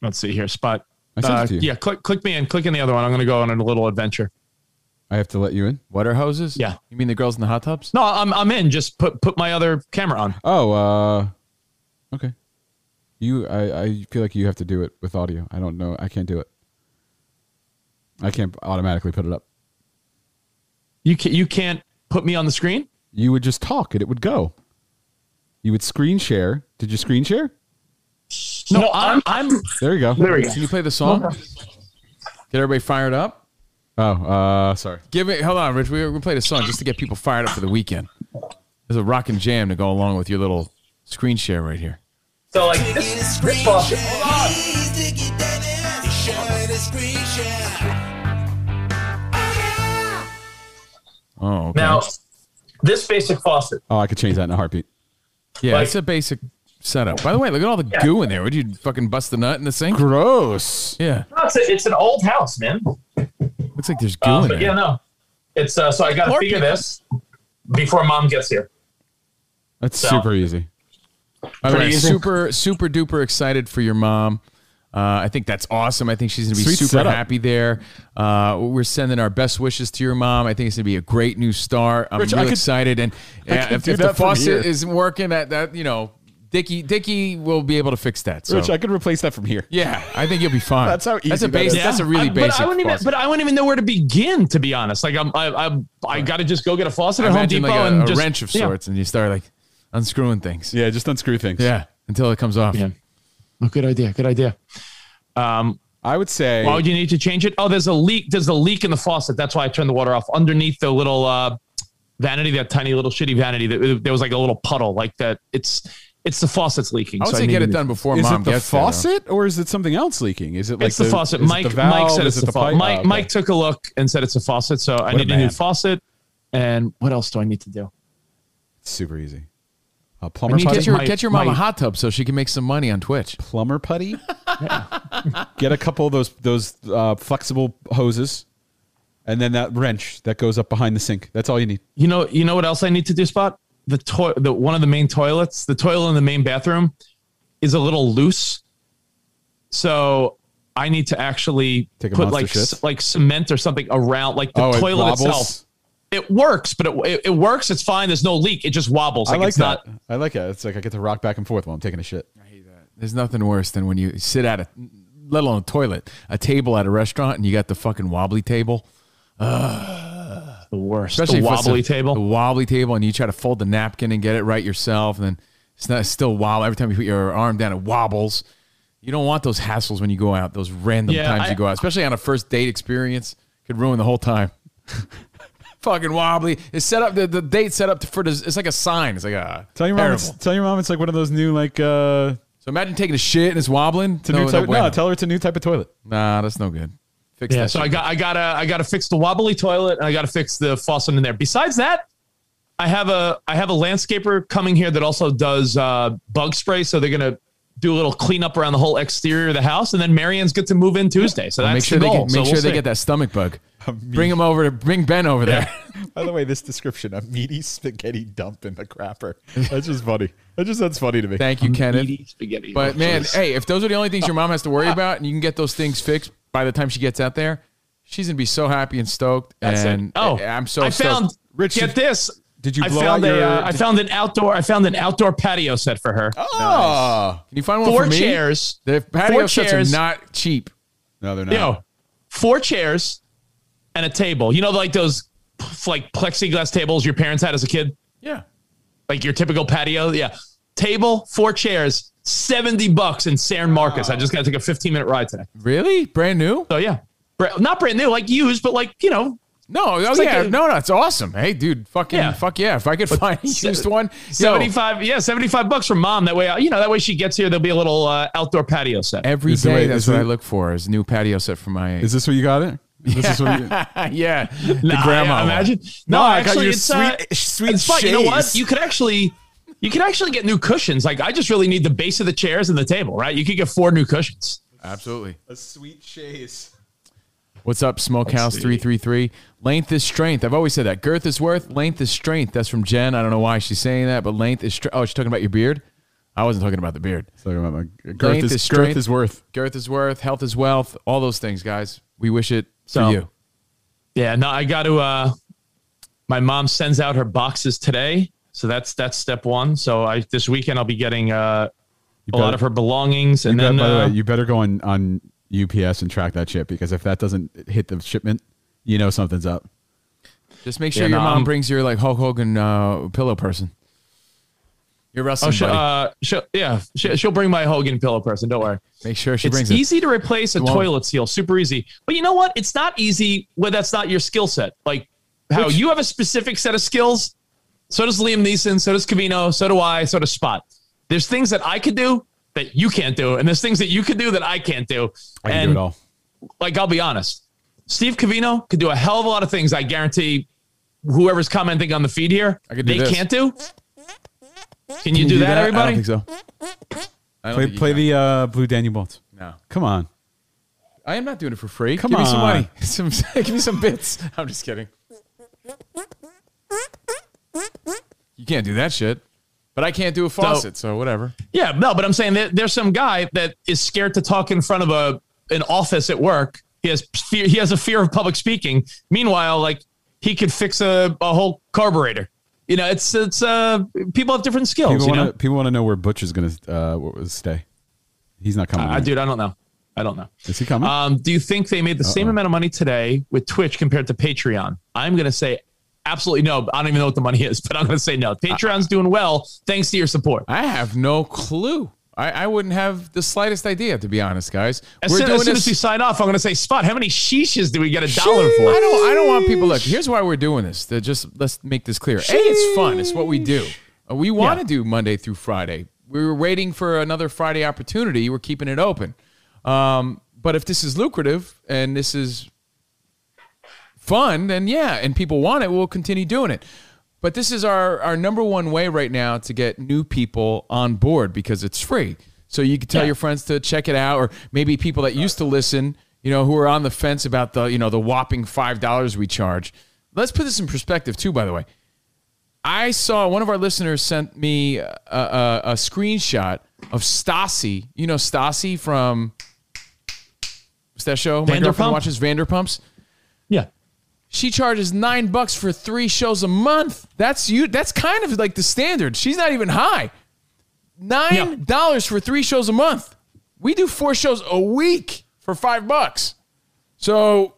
Let's see here, spot. I sent it Uh, to you. yeah, click click me in. Click in the other one. I'm gonna go on a little adventure. I have to let you in. water hoses. Yeah. You mean the girls in the hot tubs? No, I'm I'm in. Just put put my other camera on. Oh, uh, okay. You, I, I feel like you have to do it with audio. I don't know. I can't do it. I can't automatically put it up. You can't. you can't put me on the screen. You would just talk and it would go. You would screen share. Did you screen share? No, I'm I'm. There you go. There we go. Can you play the song? Get everybody fired up. Oh, uh, sorry. Give it. Hold on, Rich. We we played a song just to get people fired up for the weekend. There's a rock and jam to go along with your little screen share right here. So like this this faucet. Oh, okay. Now, this basic faucet. Oh, I could change that in a heartbeat. yeah, like- it's a basic setup. By the way, look at all the Yeah. goo in there. Would you fucking bust the nut in the sink? Gross. Yeah, No, it's, a, it's an old house, man. looks like there's goo Uh, in but there. yeah, no. It's uh, so I got to figure this before mom gets here. That's So- super easy. By the way, Pretty easy. super, super duper excited for your mom. Uh, I think that's awesome. I think she's going to be Sweet super setup. happy there. Uh, we're sending our best wishes to your mom. I think it's going to be a great new start. I'm Rich, I really could- excited. And I yeah, if, if the faucet isn't working, that that you know, Dickie Dickie will be able to fix that. So Rich, I could replace that from here. yeah, I think you'll be fine. That's how That's easy a that basic. is. That's a really I- basic. But I wouldn't even. faucet. But I wouldn't even know where to begin. To be honest, like I'm, I, I, I got to just go get a faucet I at Home Depot like a, and a just wrench of yeah. sorts, and you start like unscrewing things. Yeah, just unscrew things. Yeah, until it comes off. Yeah. Oh, good idea. Good idea. Um, I would say. why would you need to change it? Oh, there's a leak. There's a leak in the faucet. That's why I turned the water off underneath the little uh, vanity, that tiny little shitty vanity. That there was like a little puddle, like that. It's it's the faucet's leaking. I would so say get it done before is mom it the gets there, though. faucet or is it something else leaking? Is it like it's the, faucet. Mike, the valve? Mike said it's it the faucet. Mike, Oh, okay. Mike took a look and said it's a faucet. So I What a need a new faucet. And what else do I need to do? Super easy. A plumber putty. get your My- get your mom my- a hot tub so she can make some money on Twitch. plumber putty. Get a couple of those those uh, flexible hoses, and then that wrench that goes up behind the sink. That's all you need. You know, you know what else I need to do, Spot? The toy, the one of the main toilets, the toilet in the main bathroom, is a little loose. So I need to actually Take a put like c- like cement or something around like the Oh, toilet wobbles? itself. It works, but it, it, it works. It's fine. There's no leak. It just wobbles. I Like, like it's that. not. I like it. It's like I get to rock back and forth while I'm taking a shit. I hate that. There's nothing worse than when you sit at a, let alone a toilet, a table at a restaurant, and you got the fucking wobbly table. The worst. Especially the wobbly a- table. The wobbly table, and you try to fold the napkin and get it right yourself, and then it's not it's still wobble. Every time you put your arm down, it wobbles. You don't want those hassles when you go out. Those random Yeah, times I- you go out, especially on a first date experience, could ruin the whole time. fucking wobbly. It's set up. The, the date set up for. This, it's like a sign. It's like a Tell your mom. It's, tell your mom it's like one of those new like. uh So imagine taking a shit and it's wobbling. It's a new type. No, bueno. tell her it's a new type of toilet. Nah, that's no good. Fix Yeah, that so shit. I got I gotta I gotta fix the wobbly toilet and I gotta fix the faucet in there. Besides that, I have a I have a landscaper coming here that also does uh, bug spray. So they're gonna do a little cleanup around the whole exterior of the house, and then Marianne's good to move in Tuesday. So that's make sure the they get, make So sure we'll they see. get that stomach bug. Bring him over to bring Ben over there. By the way, this description: a meaty spaghetti dump in the crapper. That's just funny. That just sounds funny to me. Thank you, Kenneth. Meaty spaghetti. But man, jeez. hey, if those are the only things your mom has to worry ah. about, and you can get those things fixed by the time she gets out there, she's gonna be so happy and stoked. That's it. and Oh, I'm so I stoked. found. Rich, get this. Did you I found out a, uh, I found an outdoor. I found an outdoor patio set for her. Oh, Can you find one Four for me? chairs. The patio Four sets chairs. are not cheap. no, they're not. Yo, four chairs and a table. You know, like those like plexiglass tables your parents had as a kid, Yeah. like your typical patio. Yeah, table, four chairs, seventy bucks in San Marcos. I just got to take a fifteen minute ride today. Really? Brand new? So yeah, Bra- not brand new, like used, but like you know, No, oh It's like yeah, a- no, no, it's awesome. Hey, dude, fucking, Yeah. fuck yeah! If I could find a se- used one, yo, seventy five. Yeah, seventy five bucks from mom. That way, uh, you know, that way she gets here. There'll be a little uh, outdoor patio set. every Is day. wait, that's what it- I look for is a new patio set for my. Is this what you got it? This is what you, yeah, the Nah, grandma. I one. imagine. No, No, I got actually, your it's uh, sweet- sweet it's fun. You know what? You could actually, you could actually get new cushions. Like I just really need the base of the chairs and the table, right? You could get four new cushions. Absolutely. a sweet chaise. What's up, Smokehouse three three three? Length is strength. I've always said that. Girth is worth. Length is strength. That's from Jen. I don't know why she's saying that, but length is strength. Oh, she's talking about your beard. I wasn't talking about the beard. Talking about my girth Length is, is girth is worth. Girth is worth. Health is wealth. All those things, guys. We wish it So- for you. Yeah, no, I got to. uh My mom sends out her boxes today, so that's that's step one. So I this weekend I'll be getting uh a lot of her belongings, and You bet- then by the uh, way, you better go on, on UPS and track that shit because if that doesn't hit the shipment, you know something's up. Just make sure Yeah, your no, mom I'm- brings your like Hulk Hogan uh, pillow person. Your oh, wrestling she, buddy. uh, she'll, yeah, she, she'll bring my Hogan pillow person. Don't worry. make sure she it's brings. It's easy to replace a The one- toilet seal, super easy. But you know what? It's not easy when that's not your skill set. Like how Which- you have a specific set of skills. So does Liam Neeson. So does Covino. So do I. So does Spot. There's things that I could do that you can't do, and there's things that you could do that I can't do. I can and do it all. like I'll be honest, Steve Covino could do a hell of a lot of things. I guarantee whoever's commenting on the feed here, I could do they this. can't do. Can you do that, everybody? I don't think so. I don't Play, think play the uh, Blue Daniel Bolts. No. Come on. I am not doing it for free. Come give me some on. money. Some, give me some bits. I'm just kidding. You can't do that shit. But I can't do a faucet, so whatever. Yeah, no, but I'm saying that there's some guy that is scared to talk in front of a an office at work. He has fear, he has a fear of public speaking. Meanwhile, like he could fix a, a whole carburetor. You know, it's it's uh people have different skills. People you know, want to people want to know where Butch is going to uh, stay. He's not coming. I, right? dude, I don't know. I don't know. Is he coming? Um, do you think they made the same Uh-oh. amount of money today with Twitch compared to Patreon? I'm going to say absolutely no. I don't even know what the money is, but I'm going to say no. Patreon's doing well thanks to your support. I have no clue. I, I wouldn't have the slightest idea, to be honest, guys. As We're soon, doing as, soon this. as we sign off, I'm going to say, Spot, how many sheeshes do we get a dollar for? I don't. I don't want people. Look, here's why we're doing this. To just let's make this clear. A, it's fun. It's what we do. Uh, We want to do Monday through Friday. We were waiting for another Friday opportunity. We're keeping it open. Um, but if this is lucrative and this is fun, then yeah, and people want it, we'll continue doing it. But this is our our number one way right now to get new people on board because it's free. So you can tell Yeah. your friends to check it out, or maybe people that used to listen, you know, who are on the fence about the you know the whopping five dollars we charge. Let's put this in perspective too. By the way, I saw one of our listeners sent me a, a, a screenshot of Stassi. You know Stassi from what's that show? My girlfriend watches Vanderpumps. Yeah. She charges nine bucks for three shows a month. That's you. That's kind of like the standard. She's not even high. Nine dollars for three shows a month. We do four shows a week for five bucks. So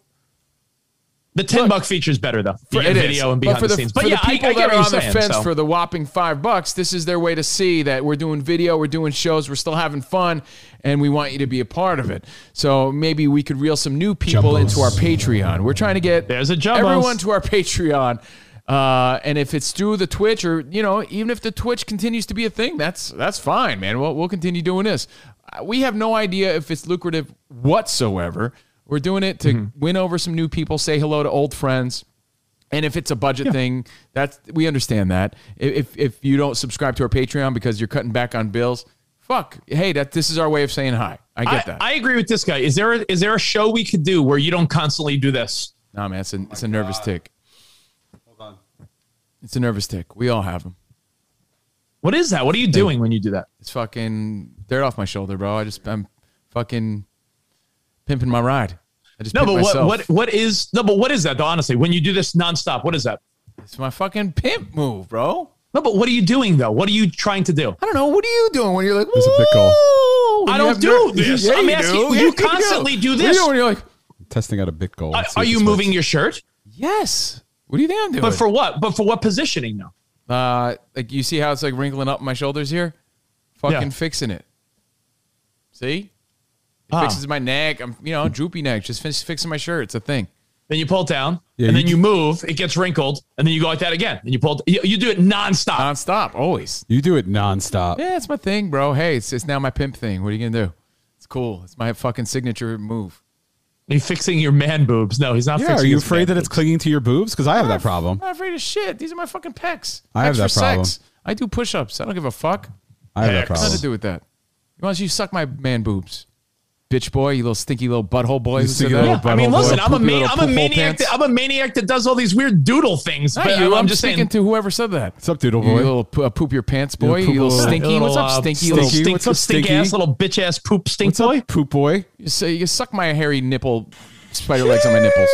The ten buck feature is better though. for, The it is. video and behind for the, scenes. But for yeah, the people I, I that get are on you're the saying, fence so. for the whopping five bucks, this is their way to see that we're doing video, we're doing shows, we're still having fun, and we want you to be a part of it. So maybe we could reel some new people into our Patreon. We're trying to get There's a jumbos. everyone to our Patreon. Uh, and if it's through the Twitch, or you know, even if the Twitch continues to be a thing, that's that's fine, man. We'll we'll continue doing this. Uh, We have no idea if it's lucrative whatsoever. We're doing it to Mm-hmm. win over some new people, say hello to old friends. And if it's a budget thing, that's we understand that. If if you don't subscribe to our Patreon because you're cutting back on bills, fuck. Hey, that this is our way of saying hi. I get that. I agree with this guy. Is there a, is there a show we could do where you don't constantly do this? no, man, it's a it's a nervous tick. Hold on. It's a nervous tick. We all have them. What is that? What are you doing when you do that? It's fucking dirt off my shoulder, bro. I just I'm fucking pimping my ride. I just No, but what, myself. what what is no, but what is that though? Honestly, when you do this nonstop, what is that? It's my fucking pimp move, bro. No, but what are you doing though? What are you trying to do? I don't know. What are you doing when you're like? There's a big goal. "Whoa," I don't do ner- this. Yeah, I'm you asking- do. you Yeah, do. constantly do What this. are you doing when you're like, Testing out a bit goal. Are, are you moving works. your shirt? yes. What do you think I'm doing? But for what? But for what positioning though? Uh, like you see how it's like wrinkling up my shoulders here? Fucking Yeah. fixing it. See? It Ah. fixes my neck. I'm, you know, droopy neck. Just fix, fixing my shirt. It's a thing. Then you pull it down, Yeah, and you then you move. It gets wrinkled, and then you go like that again, and you pull. It, you, you do it nonstop. Nonstop, always. You do it nonstop. Yeah, it's my thing, bro. Hey, it's, it's now my pimp thing. What are you gonna do? It's cool. It's my fucking signature move. Are you fixing your man boobs? No, he's not. Yeah, fixing are you his afraid man that it's clinging to your boobs? Because I have that problem. I'm not afraid of shit. These are my fucking pecs. I have Pecs that for problem. Sex. I do push-ups. I don't give a fuck. I have that Pecs. Nothing to do with that. Why don't you suck my man boobs, bitch boy? You little stinky little butthole boy. You Who said stinky that? little I mean, listen, boy. I'm a man, I'm a maniac. That, I'm a maniac that does all these weird doodle things. Not But you. I'm, I'm just speaking saying. to whoever said that. What's up, doodle You boy? little uh, poop your pants boy. little You little poop stinky. Little, What's up, stinky? little Little Stinky? What's up, stink stinky? ass little bitch ass poop stink What's boy? up, poop boy? You say you suck my hairy nipple, spider legs on my nipples.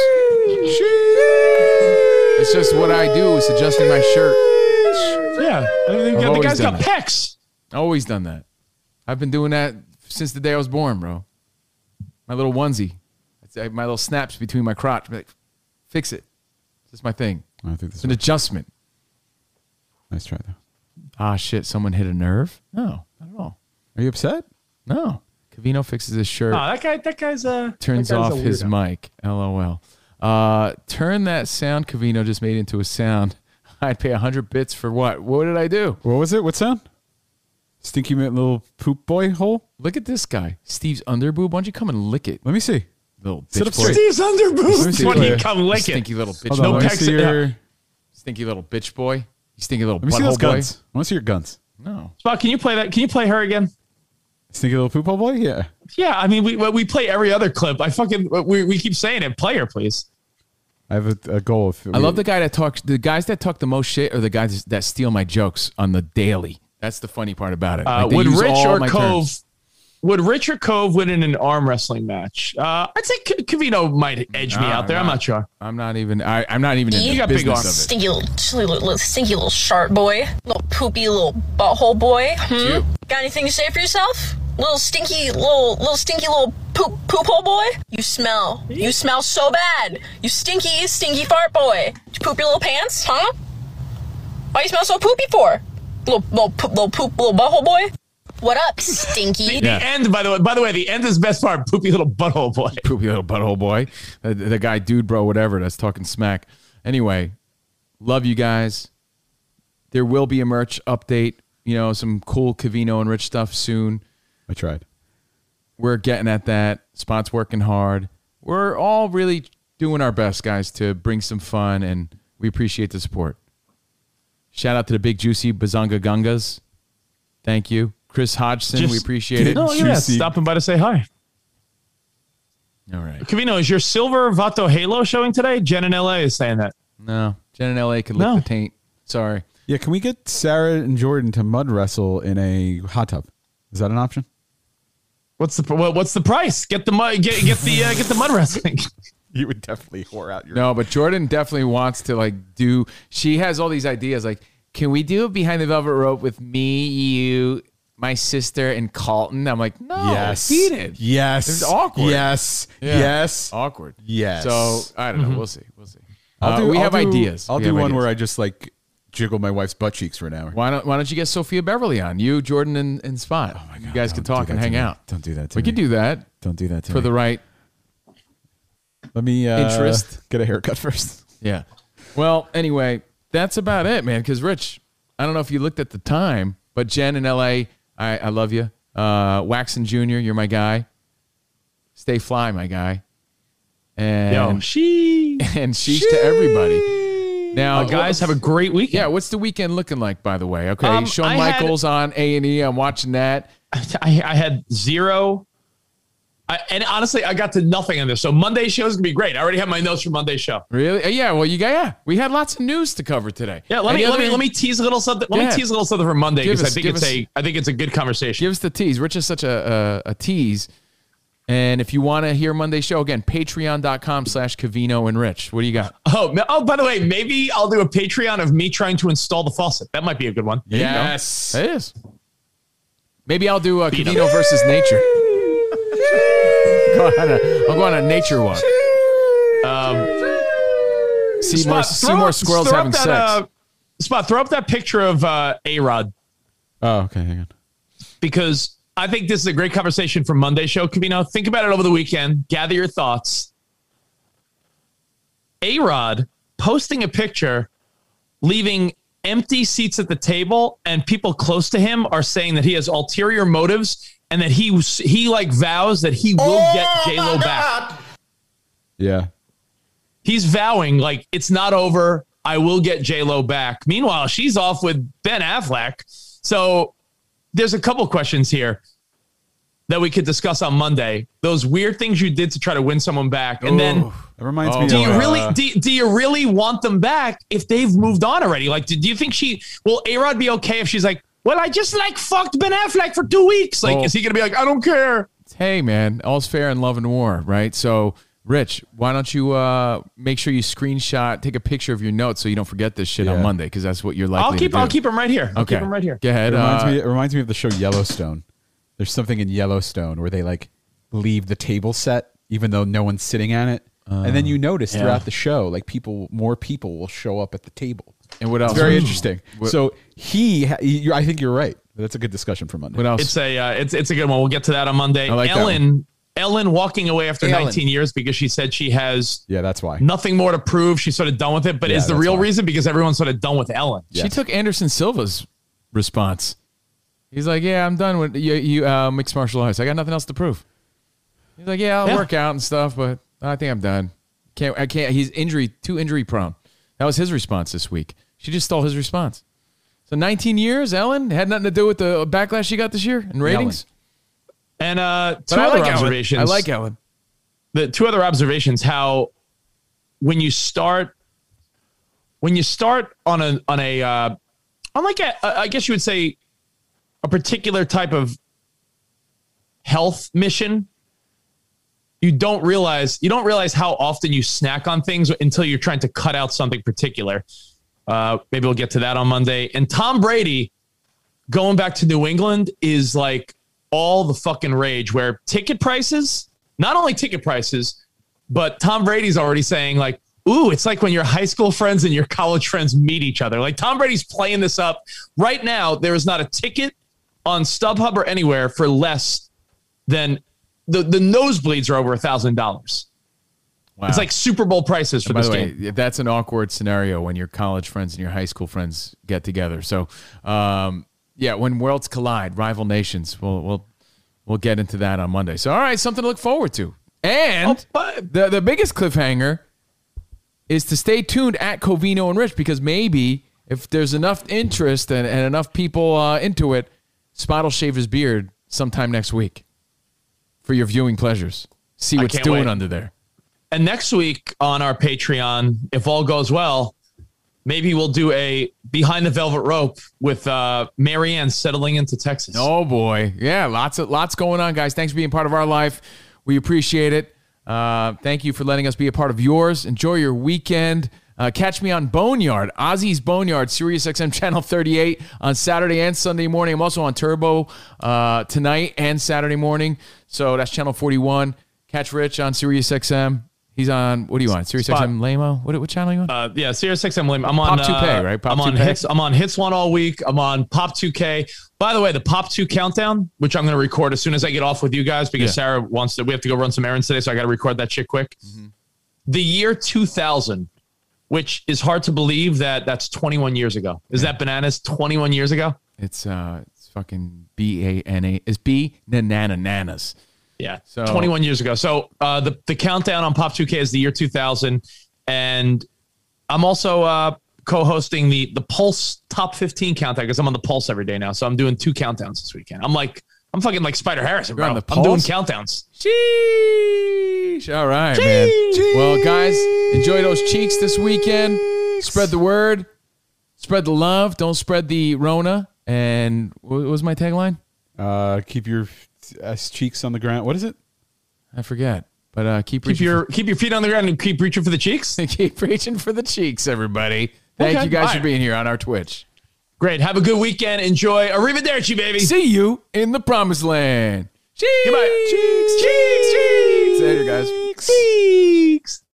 It's just what I do is adjusting my shirt. Yeah, I mean, the always guy's got that. pecs. Always done that. I've been doing that since the day I was born, bro. My little onesie, It's, my little snaps between my crotch. Be Like, fix it. It's just my thing. I think It's an adjustment. nice try though. Ah, shit. Someone hit a nerve. No, not at all. Are you upset? No. Covino fixes his shirt. Oh, that guy, that guy's uh, turns that guy's off a his mic. LOL. Uh, turn that sound Covino just made into a sound. I'd pay 100 bits for what? What did I do? What was it? What sound? Stinky mi- little poop boy hole. Look at this guy. Steve's underboob. Why don't you come and lick it? Let me see. Little Sit bitch up boy. straight. Steve's Let me underboob. see When it. you come lick it. Stinky little bitch Hold on, No let me pecs- see your. Let Stinky little bitch boy. You stinky little Let me see those butthole boy. guns. I want to see your guns. No. Spot, can you play that? Can you play her again? Stinky little poop hole boy. Yeah. Yeah, I mean, we we play every other clip. I fucking we, we keep saying it. Play her, please. I have a, a goal. If I love the guy that talks. The guys that talk the most shit are the guys that steal my jokes on the daily. That's the funny part about it. Uh, Like, they would use Rich or Cove? terms. Would Rich or Cove win in an arm wrestling match? Uh, I'd say K- Covino might edge me Nah, out there. I'm nah. not sure. I'm not even. I, I'm not even in You the got big business arms. of it. Stinky little, chilly little, little stinky little shark boy. Little poopy little butthole boy. Hmm? Got anything to say for yourself? Little stinky little little stinky little poop poop hole boy. You smell. You smell so bad. You stinky stinky fart boy. Did you poop your little pants? Huh? Why you smell so poopy for? Little little poop little poop little butthole boy. What up, stinky? The end, by the way. By the way, the end is best part. Poopy little butthole boy. poopy little butthole boy. Uh, the, the guy, dude, bro, whatever, that's talking smack. Anyway, love you guys. There will be a merch update. You know, some cool Covino and Rich stuff soon. I tried. We're getting at that. Spot's working hard. We're all really doing our best, guys, to bring some fun, and we appreciate the support. Shout out to the big juicy Bazanga Gungas. Thank you. Chris Hodgson, we appreciate it. Oh, yeah. Stopping by to say hi. All right. Covino, is your silver Vato Halo showing today? Jen in LA is saying that. No, Jen in LA can lick No. the taint. Sorry. Yeah, can we get Sarah and Jordan to mud wrestle in a hot tub? Is that an option? What's the what's the price? Get the mud get get the uh, get the mud wrestling. You would definitely whore out your. No, but Jordan definitely wants to like do. She has all these ideas. Like, can we do it behind the velvet rope with me, you, my sister, and Colton? I'm like, no, Yes. beat it. Yes. it's awkward. Yes. Yeah. Yes. awkward. Yes. So I don't know. We'll see. We'll see. I'll Uh, do, we I'll have do- ideas. I'll We do have one ideas. where I just like jiggle my wife's butt cheeks for an hour. Why don't Why don't you get Sofia Bevarly on? You, Jordan, and, and Spot. Oh my God, you guys can talk do and that hang to me. out. Don't do that to we me. can do that Don't do that to for me. the right Let me uh, Interest. Get a haircut first. Yeah. Well, anyway, that's about it, man. Because Rich, I don't know if you looked at the time, but Jen in L.A., I, I love you. Uh, Waxon Jr., you're my guy. Stay fly, my guy. And Yo, she and sheesh to everybody. Now, Uh, guys, have a great weekend. Yeah, what's the weekend looking like, by the way? Okay, Um, Shawn I had- Michaels on A and E. I'm watching that. I, I had zero. I, and honestly, I got to nothing on this. So Monday's show is gonna be great. I already have my notes for Monday's show. Really? Uh, Yeah. Well, you got yeah. We had lots of news to cover today. Yeah, let Any me let me other- let me tease a little something. Let Yeah. me tease a little something for Monday because I think it's us- a I think it's a good conversation. Give us the tease. Rich is such a, a, a tease. And if you want to hear Monday's show, again, patreon.com slash Covino and Rich. What do you got? Oh, oh, by the way, maybe I'll do a Patreon of me trying to install the faucet. That might be a good one. Yes. It is. Maybe I'll do a Covino versus nature. Go on a, I'll go on a nature walk. Um, See more, see more squirrels throw having that, sex. uh, Spot, throw up that picture of uh, A Rod Oh, okay. Hang on. because I think this is a great conversation for Monday show. Covino, think about it over the weekend. Gather your thoughts. A Rod posting a picture, leaving empty seats at the table, and people close to him are saying that he has ulterior motives and that he was- he like vows that he will get J Lo back. Yeah. He's vowing like it's not over. I will get J Lo back. Meanwhile, she's off with Ben Affleck. So there's a couple questions here that we could discuss on Monday. Those weird things you did to try to win someone back, and then That reminds Oh, me do of you uh, really do, do you really want them back if they've moved on already? Like, do, do you think she will A Rod be okay if she's like, well, I just like fucked Ben Affleck for two weeks? Like, Oh. is he gonna be like, I don't care? hey, man, all's fair in love and war, right? So, Rich, why don't you uh, make sure you screenshot, take a picture of your notes so you don't forget this shit on Monday because that's what you're likely I'll keep to do. I'll keep him right here. I'll Okay. keep him right here. Go ahead. It reminds uh, me. It reminds me of the show Yellowstone. There's something in Yellowstone where they like leave the table set even though no one's sitting at it, and then you notice yeah. throughout the show like people, more people will show up at the table. And what else? It's very interesting. What- So he, ha- you I think you're right. That's a good discussion for Monday. What else? It's a uh, it's it's a good one. We'll get to that on Monday. I like that Ellen Ellen walking away after Ellen. 19 years because she said she has yeah, that's why. nothing more to prove. She's sort of done with it. But Yeah, is the real why. reason because everyone's sort of done with Ellen? She took Anderson Silva's response. He's like, "Yeah, I'm done with you, you uh, mixed martial arts. I got nothing else to prove." He's like, "Yeah, I'll Yeah. work out and stuff, but I think I'm done. Can't I can't? He's injury too injury prone." That was his response this week. She just stole his response. So 19 years, Ellen had nothing to do with the backlash she got this year in ratings. And uh, two But I other like Ellen. observations. I like Ellen. the two other observations how when you start when you start on a on a uh, on like a I guess you would say a particular type of health mission you don't realize you don't realize how often you snack on things until you're trying to cut out something particular. Uh, maybe we'll get to that on monday. And tom brady going back to new england is like all the fucking rage where ticket prices not only ticket prices but tom brady's already saying like ooh it's like when your high school friends and your college friends meet each other. Like tom brady's playing this up. Right now there is not a ticket on stubhub or anywhere for less than the, the nosebleeds are over a thousand dollars Wow. it's like super bowl prices for By this the way, game that's an awkward scenario when your college friends and your high school friends get together. So, um, yeah, when worlds collide, rival nations, we'll we'll we'll get into that on Monday. So, all right, something to look forward to. And Oh, the the biggest cliffhanger is to stay tuned at Covino and Rich because maybe if there's enough interest and, and enough people uh, into it, Spot will shave his beard sometime next week for your viewing pleasures. See what's doing wait. under there. And next week on our Patreon, if all goes well, maybe we'll do a behind the velvet rope with uh, Marianne settling into Texas. Oh boy, yeah, lots of lots going on, guys. Thanks for being part of our life. We appreciate it. Uh, thank you for letting us be a part of yours. Enjoy your weekend. Uh, catch me on Boneyard, Ozzy's Boneyard, Sirius XM Channel 38 on Saturday and Sunday morning. I'm also on Turbo uh, tonight and Saturday morning. So that's Channel 41. Catch Rich on Sirius XM. He's on, what do you want? Sirius Spot. XM Lamo? What, what channel are you on? Uh, yeah, Sirius XM. Lim- I'm on Pop 2K, right? Pop I'm on 2K? hits. I'm on hits one all week. I'm on Pop 2K. By the way, the Pop 2 countdown, which I'm going to record as soon as I get off with you guys because Yeah. Sarah wants to. We have to go run some errands today, so I got to record that shit quick. Mm-hmm. The year 2000, which is hard to believe that that's 21 years ago. Is that bananas? 21 years ago? It's uh, it's fucking B A N A. It's B Nanana Nanas. Yeah. So 21 years ago. So uh, the the countdown on Pop 2K is the year 2000, and I'm also uh, co-hosting the the Pulse Top 15 countdown because I'm on the Pulse every day now. So I'm doing two countdowns this weekend. I'm like I'm fucking like Spider Harrison, You're bro. the I'm doing countdowns. Sheesh. All right, man. Well, guys, enjoy those cheeks this weekend. Spread the word. Spread the love. Don't spread the Rona. And what was my tagline? Uh, keep your ass cheeks on the ground. What is it? I forget. But uh, keep Keep reaching your keep your feet on the ground and keep reaching for the cheeks. keep reaching for the cheeks, everybody. Thank Okay. you guys All for being here on our Twitch. Great. Have a good weekend. Enjoy. Arrivederci, baby. See you in the promised land. Cheeks. Goodbye. Cheeks. Cheeks. Cheeks. Later, guys. Cheeks.